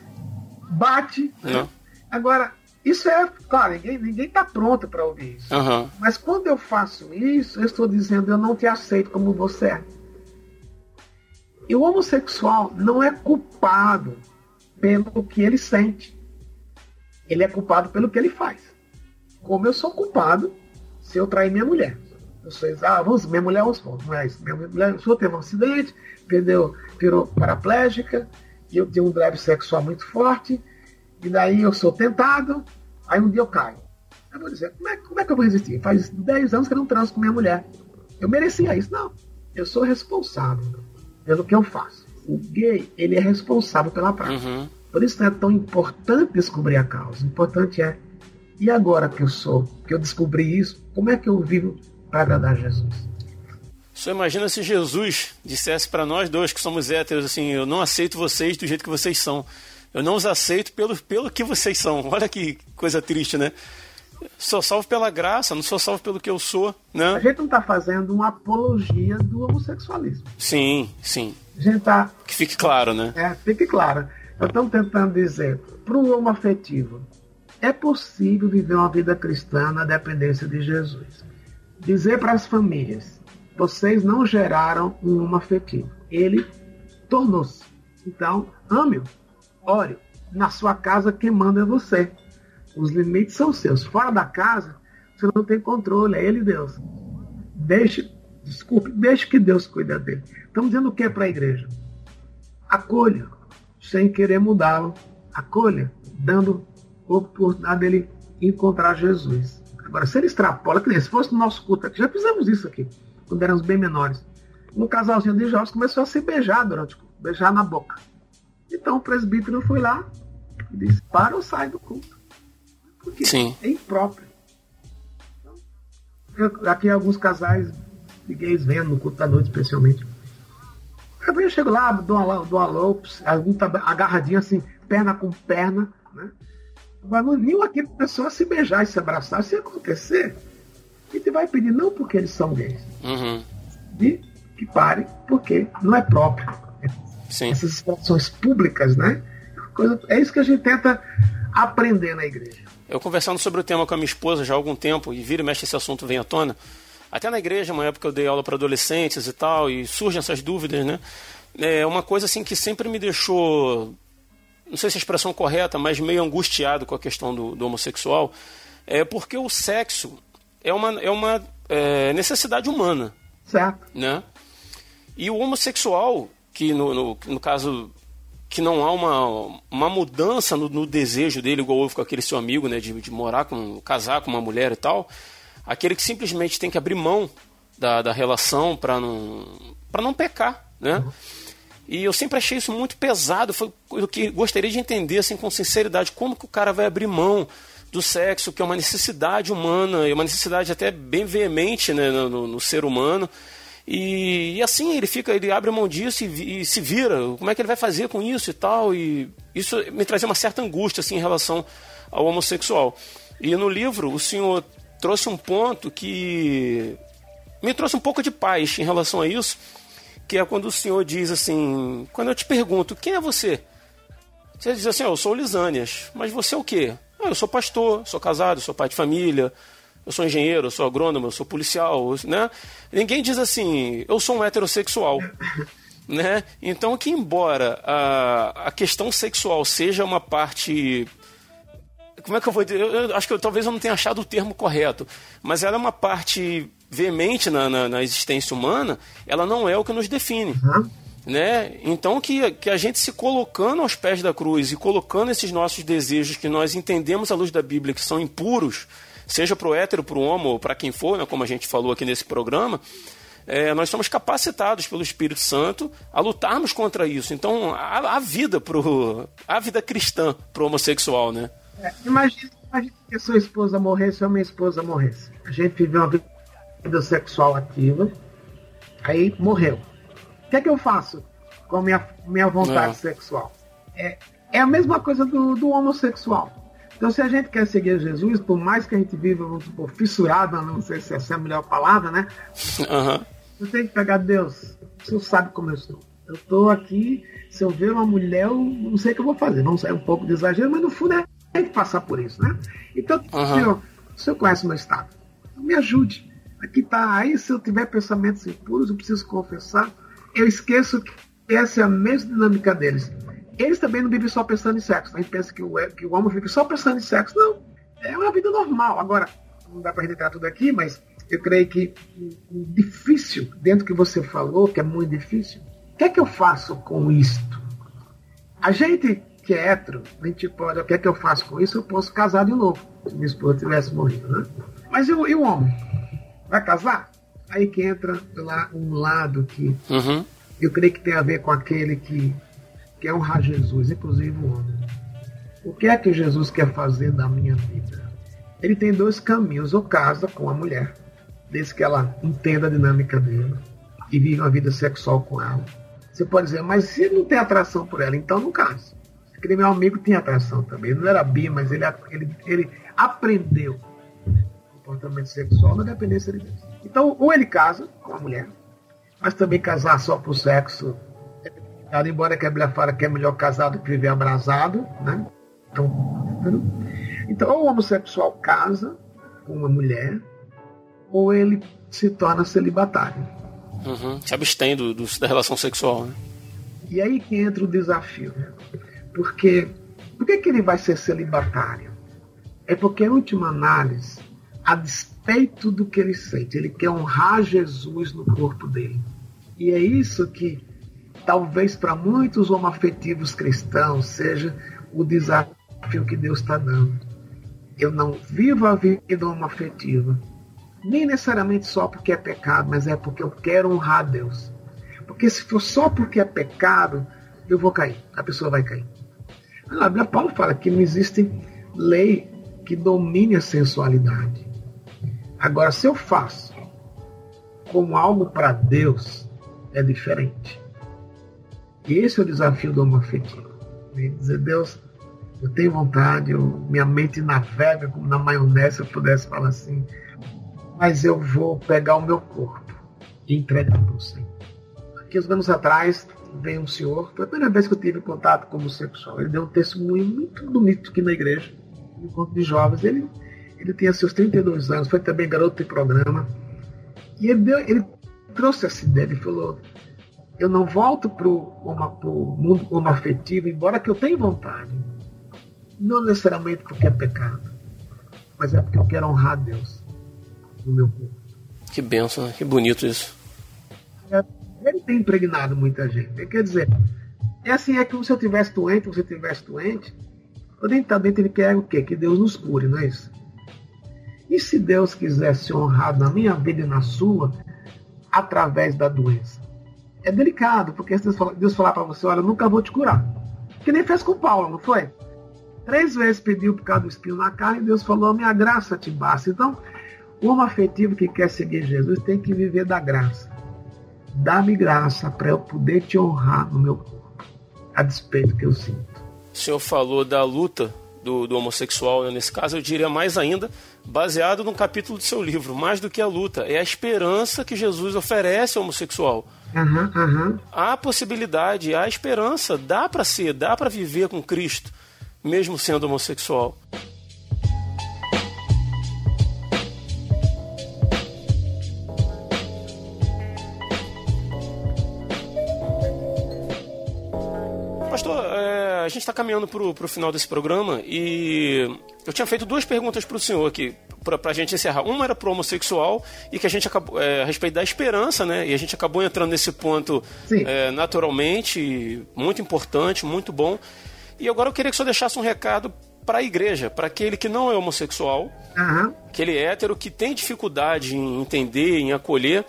Bate. Não. Agora, isso é, claro, ninguém, ninguém tá pronto para ouvir isso. Uhum. Mas quando eu faço isso, eu estou dizendo eu não te aceito como você é. E o homossexual não é culpado pelo que ele sente. Ele é culpado pelo que ele faz. Como eu sou culpado se eu trair minha mulher. Eu sou, ah, vamos, minha mulher, vamos, não é isso. Minha mulher só teve um acidente, perdeu, virou paraplégica, e eu tenho um drive sexual muito forte, e daí eu sou tentado, aí um dia eu caio. Eu vou dizer, como é, como é que eu vou resistir? Faz 10 anos que eu não transo com minha mulher. Eu merecia isso. Não. Eu sou responsável pelo que eu faço. O gay, ele é responsável pela prática. Uhum. Por isso é tão importante descobrir a causa. O importante é, e agora que eu sou, que eu descobri isso, como é que eu vivo para agradar Jesus? Só imagina se Jesus dissesse para nós dois que somos héteros assim: Eu não aceito vocês do jeito que vocês são. Eu não os aceito pelo, pelo que vocês são. Olha que coisa triste, né? Sou salvo pela graça, não sou salvo pelo que eu sou, né? A gente não está fazendo uma apologia do homossexualismo. Sim, sim. A gente está. Que fique claro, né? É, fique claro. Nós estamos tentando dizer para o homoafetivo: é possível viver uma vida cristã na dependência de Jesus. Dizer para as famílias: vocês não geraram um homoafetivo. Ele tornou-se. Então, ame-o Ore, na sua casa quem manda é você. Os limites são seus. Fora da casa, você não tem controle, é ele Deus. Deixe, desculpe, deixe que Deus cuide dele. Estamos dizendo o que para a igreja? Acolha, sem querer mudá-lo. Acolha, dando oportunidade dele encontrar Jesus. Agora, se ele extrapola, que nem se fosse no nosso culto aqui, já fizemos isso aqui, quando éramos bem menores. Um casalzinho de jovens começou a se beijar durante o culto, beijar na boca. Então o presbítero foi lá e disse: para ou sai do culto. Porque Sim. é impróprio. Então, eu, aqui alguns casais de gays vendo no culto da noite, especialmente. Eu chego lá, dou uma, dou uma lopes, algum tá agarradinho assim, perna com perna, né? Mas nenhum aqui pessoa se beijar e se abraçar, se acontecer, a gente vai pedir não porque eles são gays, Uhum. e que pare, porque não é próprio Sim. essas expressões públicas, né? Coisa, é isso que a gente tenta aprender na igreja. Eu conversando sobre o tema com a minha esposa já há algum tempo, e vira e mexe esse assunto vem à tona. Até na igreja, uma época eu dei aula para adolescentes e tal, e surgem essas dúvidas, né? É uma coisa assim que sempre me deixou, não sei se a expressão correta, mas meio angustiado com a questão do, do homossexual, é porque o sexo é uma, é uma é, necessidade humana, Certo? né? E o homossexual, que no, no, no caso que não há uma, uma mudança no, no desejo dele, igual houve com aquele seu amigo, né, de, de morar com, casar com uma mulher e tal, aquele que simplesmente tem que abrir mão da, da relação para não, para não pecar, né? E eu sempre achei isso muito pesado. Foi o que gostaria de entender assim com sinceridade como que o cara vai abrir mão do sexo, que é uma necessidade humana, é uma necessidade até bem veemente né, no, no ser humano. E, e, assim ele fica, ele abre mão disso e, e, se vira. Como é que ele vai fazer com isso e tal? E isso me trazia uma certa angústia assim em relação ao homossexual. E no livro o senhor trouxe um ponto que me trouxe um pouco de paz em relação a isso, que é quando o senhor diz assim, quando eu te pergunto quem é você, você diz assim, oh, eu sou Lisânias, mas você é o quê? Ah, eu sou pastor, sou casado, sou pai de família, eu sou engenheiro, eu sou agrônomo, eu sou policial, né? Ninguém diz assim, eu sou um heterossexual. Né? Então, que embora a, a questão sexual seja uma parte como é que eu vou dizer? Eu, eu, acho que eu, talvez eu não tenha achado o termo correto, mas ela é uma parte veemente na, na, na existência humana, ela não é o que nos define. Uhum. Né? Então que, que a gente se colocando aos pés da cruz e colocando esses nossos desejos que nós entendemos à luz da Bíblia que são impuros, seja para o hétero, para o homo, para quem for, né, como a gente falou aqui nesse programa, é, nós somos capacitados pelo Espírito Santo a lutarmos contra isso. Então, há vida pro, há vida cristã para o homossexual, né? É, imagina, imagina que a sua esposa morresse ou a minha esposa morresse. A gente viveu uma vida sexual ativa, aí morreu. O que é que eu faço com a minha, minha vontade é. sexual? É, é a mesma coisa do, do homossexual. Então, se a gente quer seguir Jesus, por mais que a gente viva, vamos supor, fissurado, não sei se essa é a melhor palavra, né? Uhum. Você tem que pegar Deus. Você sabe como eu estou. Eu estou aqui, se eu ver uma mulher, eu não sei o que eu vou fazer. Vamos sair um pouco de exagero, mas no fundo é, tem que passar por isso, né? Então, uhum. senhor, o senhor conhece o meu estado. Me ajude. Aqui está. Aí, se eu tiver pensamentos impuros, eu preciso confessar. Eu esqueço que essa é a mesma dinâmica deles eles também não vivem só pensando em sexo. A gente pensa que o, que o homem vive só pensando em sexo. Não. É uma vida normal. Agora, não dá para entrar tudo aqui, mas eu creio que difícil, dentro do que você falou, que é muito difícil, o que é que eu faço com isto? A gente que é hétero, a gente pode, o que é que eu faço com isso? Eu posso casar de novo, se minha esposa tivesse morrido, né? Mas e o, e o homem? Vai casar? Aí que entra lá um lado que uhum. eu creio que tem a ver com aquele que quer é honrar Jesus, inclusive o homem. O que é que Jesus quer fazer da minha vida? Ele tem dois caminhos: ou casa com a mulher, desde que ela entenda a dinâmica dele e vive uma vida sexual com ela. Você pode dizer, mas se não tem atração por ela, então não case. Aquele meu amigo tinha atração também. Não era bi, mas ele, ele, ele aprendeu comportamento sexual na dependência de Deus. Então, ou ele casa com a mulher, mas também casar só por sexo embora que a Bíblia fala que é melhor casado que viver abrasado, né? Então, então, ou o homossexual casa com uma mulher, ou ele se torna celibatário. Uhum. Se abstém do, do, da relação sexual. Né? E aí que entra o desafio. Né? Porque por que, que ele vai ser celibatário? É porque, em última análise, a despeito do que ele sente, ele quer honrar Jesus no corpo dele. E é isso que talvez para muitos homoafetivos cristãos seja o desafio que Deus está dando. Eu não vivo a vida homoafetiva, nem necessariamente só porque é pecado, mas é porque eu quero honrar a Deus. Porque se for só porque é pecado, eu vou cair, a pessoa vai cair. A Bíblia Paulo fala que não existe lei que domine a sensualidade. Agora, se eu faço como algo para Deus, é diferente. E esse é o desafio do homoafetivo. Né? Dizer, Deus, eu tenho vontade, eu, minha mente navega como na maionese, se eu pudesse falar assim, mas eu vou pegar o meu corpo e entregar para o Senhor. Aqui, uns anos atrás, veio um senhor, foi a primeira vez que eu tive contato com o homossexual. Ele deu um testemunho muito bonito aqui na igreja, no encontro de jovens. Ele, ele tinha seus 32 anos, foi também garoto de programa. E ele, deu, ele trouxe essa ideia, ele falou: eu não volto para o mundo homoafetivo, embora que eu tenha vontade. Não necessariamente porque é pecado, mas é porque eu quero honrar Deus no meu corpo. Que benção, que bonito isso. É, ele tem impregnado muita gente. Quer dizer, É assim, é como se eu tivesse doente, você tivesse doente. Dentro, ele quer o quê? Que Deus nos cure, não é isso? E se Deus quiser ser honrado na minha vida e na sua, através da doença? É delicado, porque se Deus falar, falar para você, olha, eu nunca vou te curar. Que nem fez com Paulo, não foi? Três vezes pediu por causa do espinho na carne e Deus falou, minha graça te basta. Então, o homem afetivo que quer seguir Jesus tem que viver da graça. Dá-me graça para eu poder te honrar no meu corpo, a despeito que eu sinto. O senhor falou da luta do, do homossexual, né? nesse caso eu diria mais ainda, baseado no capítulo do seu livro, mais do que a luta, é a esperança que Jesus oferece ao homossexual. Uhum, uhum. Há possibilidade, há esperança, dá para ser, dá para viver com Cristo, mesmo sendo homossexual. Pastor, é, a gente está caminhando para o final desse programa e eu tinha feito duas perguntas para o senhor aqui, para a gente encerrar. Uma era para o homossexual e que a gente acabou, é, a respeito da esperança, né? E a gente acabou entrando nesse ponto é, naturalmente, muito importante, muito bom. E agora eu queria que o senhor deixasse um recado para a igreja, para aquele que não é homossexual, uhum. aquele hétero que tem dificuldade em entender, em acolher.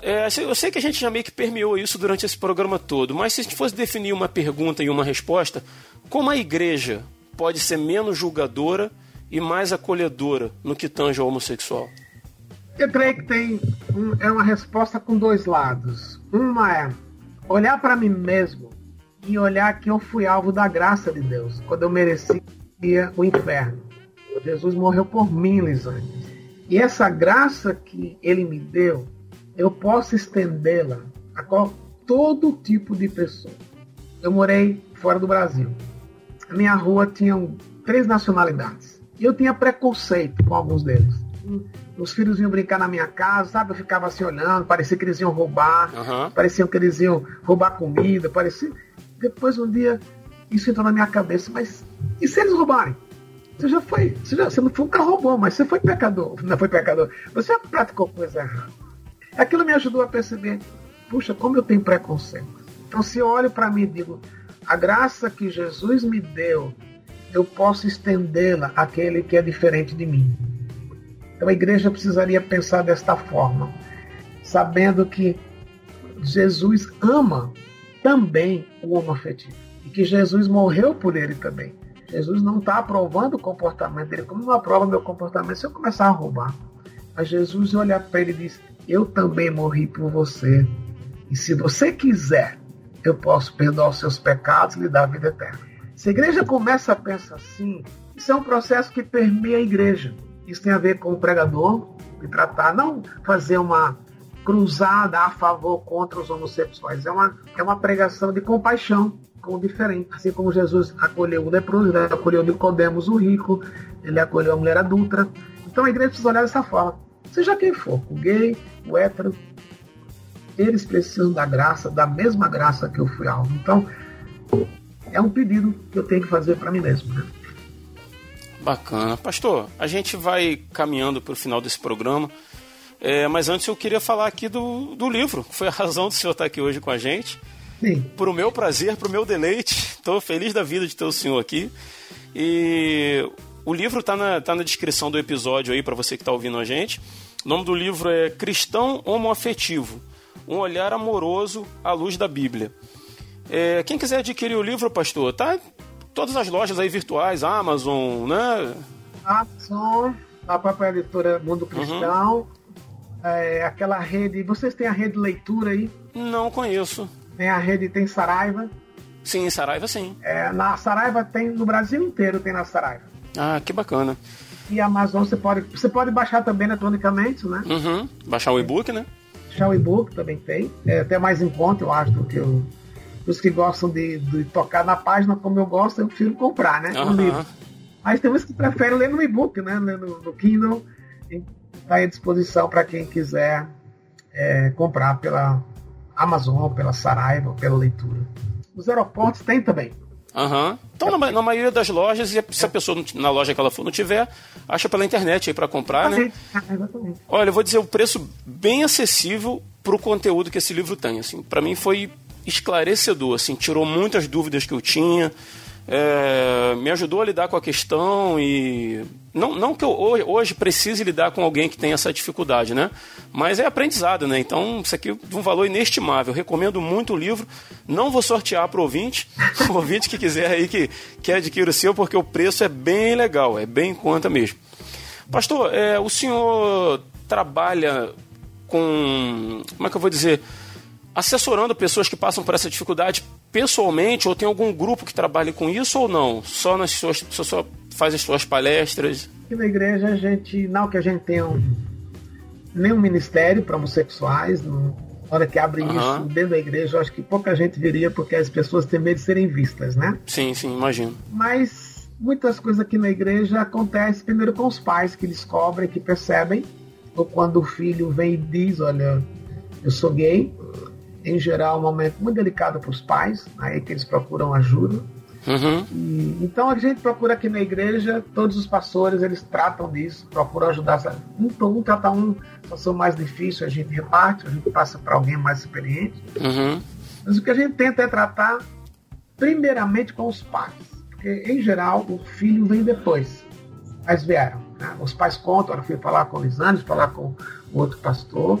É, eu sei que a gente já meio que permeou isso durante esse programa todo, mas se a gente fosse definir uma pergunta e uma resposta, como a igreja pode ser menos julgadora e mais acolhedora no que tange ao homossexual? Eu creio que tem um, é uma resposta com dois lados. Uma é olhar para mim mesmo e olhar que eu fui alvo da graça de Deus quando eu merecia o inferno. Jesus morreu por mim, Lisane. E essa graça que Ele me deu eu posso estendê-la a todo tipo de pessoa. Eu morei fora do Brasil. A minha rua tinha três nacionalidades. E eu tinha preconceito com alguns deles. Os filhos iam brincar na minha casa, sabe? Eu ficava assim olhando, parecia que eles iam roubar, uhum. parecia que eles iam roubar comida, parecia. Depois um dia isso entrou na minha cabeça, mas e se eles roubarem? Você já foi, você, já, você não foi um carro roubou, mas você foi pecador, não foi pecador, você já praticou coisa errada. Aquilo me ajudou a perceber, puxa, como eu tenho preconceito. Então, se eu olho para mim e digo, a graça que Jesus me deu, eu posso estendê-la àquele que é diferente de mim. Então, a igreja precisaria pensar desta forma, sabendo que Jesus ama também o homoafetivo e que Jesus morreu por ele também. Jesus não está aprovando o comportamento dele, como não aprova meu comportamento se eu começar a roubar. Mas Jesus olha para ele e diz: eu também morri por você. E se você quiser, eu posso perdoar os seus pecados e lhe dar a vida eterna. Se a igreja começa a pensar assim, isso é um processo que permeia a igreja. Isso tem a ver com o pregador, de tratar, não fazer uma cruzada a favor contra os homossexuais. É uma, é uma pregação de compaixão com o diferente. Assim como Jesus acolheu o leproso, ele acolheu Nicodemos, o rico, ele acolheu a mulher adulta. Então a igreja precisa olhar dessa forma seja quem for, o gay, o hétero, eles precisam da graça, da mesma graça que eu fui alvo. Então, é um pedido que eu tenho que fazer para mim mesmo. Né? Bacana. Pastor, a gente vai caminhando para o final desse programa, é, mas antes eu queria falar aqui do, do livro, que foi a razão do senhor estar aqui hoje com a gente. Sim. Para o meu prazer, para o meu deleite. Estou feliz da vida de ter o senhor aqui. E o livro está na, tá na descrição do episódio aí para você que está ouvindo a gente. O nome do livro é Cristão Homoafetivo Um Olhar Amoroso à Luz da Bíblia. É, quem quiser adquirir o livro, pastor, tá todas as lojas aí virtuais, Amazon, né? Amazon, a própria editora Mundo uhum. Cristão, uhum. é, aquela rede. Vocês têm a rede leitura aí? Não conheço. Tem a rede, tem Saraiva. Sim, Saraiva sim. É, na Saraiva tem, no Brasil inteiro tem na Saraiva. Ah, que bacana. E a Amazon você pode, você pode baixar também eletronicamente, né? Uhum. Baixar o e-book, né? Baixar o e-book também tem. É até mais em conta, eu acho, do que o, os que gostam de, de, tocar na página como eu gosto, eu prefiro comprar, né? Uhum. livro. Mas tem uns que preferem ler no e-book, né? Ler no, no Kindle. Está à disposição para quem quiser é, comprar pela Amazon, pela Saraiva, pela leitura. Os aeroportos tem também. Uhum. Então, na, na, maioria das lojas, se a pessoa na loja que ela for não tiver, acha pela internet aí para comprar, né? Olha, eu vou dizer o preço bem acessível para o conteúdo que esse livro tem. Assim, para mim foi esclarecedor, assim, tirou muitas dúvidas que eu tinha, é, me ajudou a lidar com a questão e não, não que eu hoje precise lidar com alguém que tem essa dificuldade, né? Mas é aprendizado, né? Então, isso aqui é de um valor inestimável. Recomendo muito o livro. Não vou sortear para o ouvinte. O ouvinte que quiser aí que, que adquira o seu, porque o preço é bem legal, é bem em conta mesmo. Pastor, é, o senhor trabalha com. Como é que eu vou dizer? Assessorando pessoas que passam por essa dificuldade pessoalmente, ou tem algum grupo que trabalhe com isso ou não? Só nas suas. Só faz as suas palestras? Aqui na igreja a gente. Não que a gente tenha um, nenhum ministério para homossexuais. Não, na hora que abre uhum. isso dentro da igreja, eu acho que pouca gente viria porque as pessoas têm medo de serem vistas, né? Sim, sim, imagino. Mas muitas coisas aqui na igreja acontecem primeiro com os pais que descobrem, que percebem, ou quando o filho vem e diz, olha, eu sou gay. Em geral, é um momento muito delicado para os pais, aí que eles procuram ajuda. Uhum. E, então a gente procura aqui na igreja, todos os pastores eles tratam disso, procuram ajudar. Um, um trata um, situação mais difícil, a gente reparte, a gente passa para alguém mais experiente. Uhum. Mas o que a gente tenta é tratar primeiramente com os pais, porque em geral o filho vem depois. Mas vieram. Né? Os pais contam, eu fui falar com o Lisandro, falar com o outro pastor.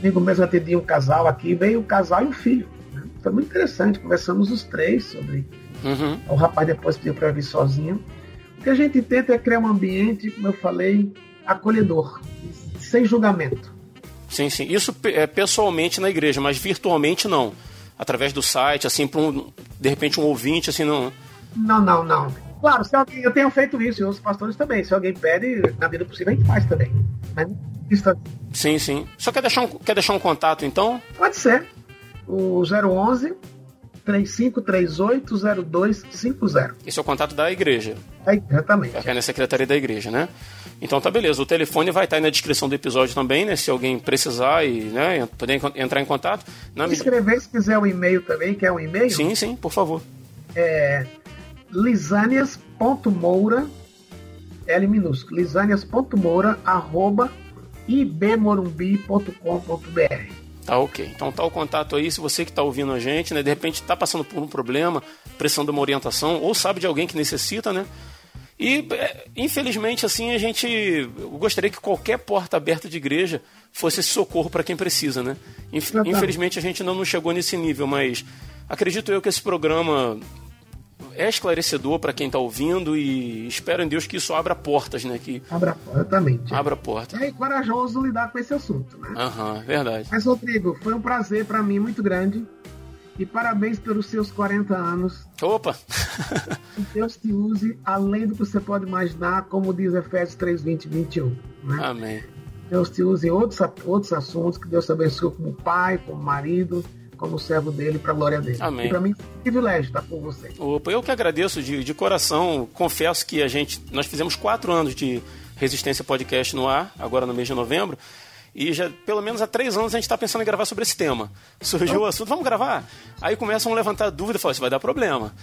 Amigo mesmo atendi um casal aqui, veio um casal e um filho. Né? Foi muito interessante, conversamos os três sobre Uhum. O rapaz depois pediu para vir sozinho. O que a gente tenta é criar um ambiente, como eu falei, acolhedor, sem julgamento. Sim, sim. Isso é pessoalmente na igreja, mas virtualmente não. Através do site, assim, para um, de repente um ouvinte, assim, não. Não, não, não. Claro, se alguém, eu tenho feito isso e outros pastores também. Se alguém pede, na medida possível, a gente faz também. Mas tá... Sim, sim. Só quer deixar um, quer deixar um contato, então? Pode ser. O 011 35380250. Esse é o contato da igreja. É, exatamente. É na secretaria da igreja, né? Então tá beleza. O telefone vai estar aí na descrição do episódio também, né? Se alguém precisar e né, poder entrar em contato. Na... Escrever se quiser o um e-mail também, que é um e-mail. Sim, sim, por favor. É lisânias.moura, L minúsculo, lisânias.moura, arroba ibmorumbi.com.br Tá ok. Então tá o contato aí, se você que está ouvindo a gente, né, de repente está passando por um problema, precisando de uma orientação, ou sabe de alguém que necessita, né? E é, infelizmente assim a gente eu gostaria que qualquer porta aberta de igreja fosse esse socorro para quem precisa, né? Infelizmente a gente não chegou nesse nível, mas acredito eu que esse programa é esclarecedor para quem está ouvindo e espero em Deus que isso abra portas, né? Que abra exatamente. Abra portas. É corajoso lidar com esse assunto, né? Aham, uhum, verdade. Mas Rodrigo, foi um prazer para mim muito grande. E parabéns pelos seus 40 anos. Opa! que Deus te use além do que você pode imaginar, como diz Efésios 3, 20 21. Né? Amém. Deus te use em outros, outros assuntos, que Deus te abençoe como pai, como marido, como servo dele para a glória dele. Amém. E para mim é um privilégio estar com você. Opa, eu que agradeço de, de coração. Confesso que a gente, nós fizemos quatro anos de Resistência Podcast no ar, agora no mês de novembro. E já, pelo menos há três anos, a gente está pensando em gravar sobre esse tema. Surgiu o assunto, vamos gravar? Aí começam a levantar dúvida, falam, isso vai dar problema.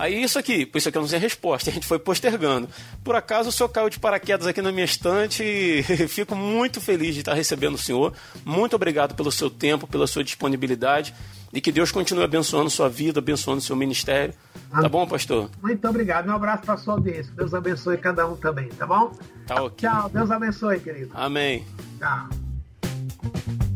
Aí isso aqui, por isso aqui eu não sei a resposta, a gente foi postergando. Por acaso o senhor caiu de paraquedas aqui na minha estante e fico muito feliz de estar recebendo o senhor. Muito obrigado pelo seu tempo, pela sua disponibilidade e que Deus continue abençoando sua vida, abençoando seu ministério. Tá bom, pastor? Muito obrigado. Um abraço para sua audiência. Deus abençoe cada um também, tá bom? Tá ok. Tchau. Deus abençoe, querido. Amém. Tchau.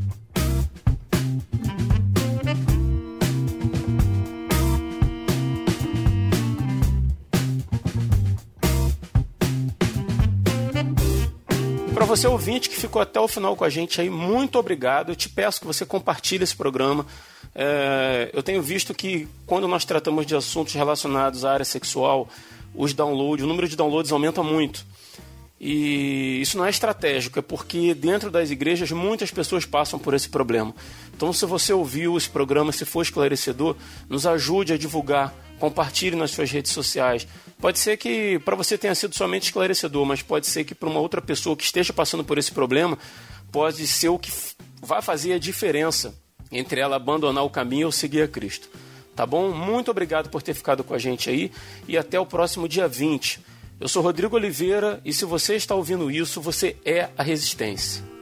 Para você ouvinte que ficou até o final com a gente aí, muito obrigado. Eu te peço que você compartilhe esse programa. É, eu tenho visto que quando nós tratamos de assuntos relacionados à área sexual, os downloads, o número de downloads aumenta muito. E isso não é estratégico, é porque dentro das igrejas muitas pessoas passam por esse problema. Então, se você ouviu esse programa, se for esclarecedor, nos ajude a divulgar, compartilhe nas suas redes sociais. Pode ser que para você tenha sido somente esclarecedor, mas pode ser que para uma outra pessoa que esteja passando por esse problema, pode ser o que vai fazer a diferença entre ela abandonar o caminho ou seguir a Cristo. Tá bom? Muito obrigado por ter ficado com a gente aí e até o próximo dia 20. Eu sou Rodrigo Oliveira e se você está ouvindo isso, você é a resistência.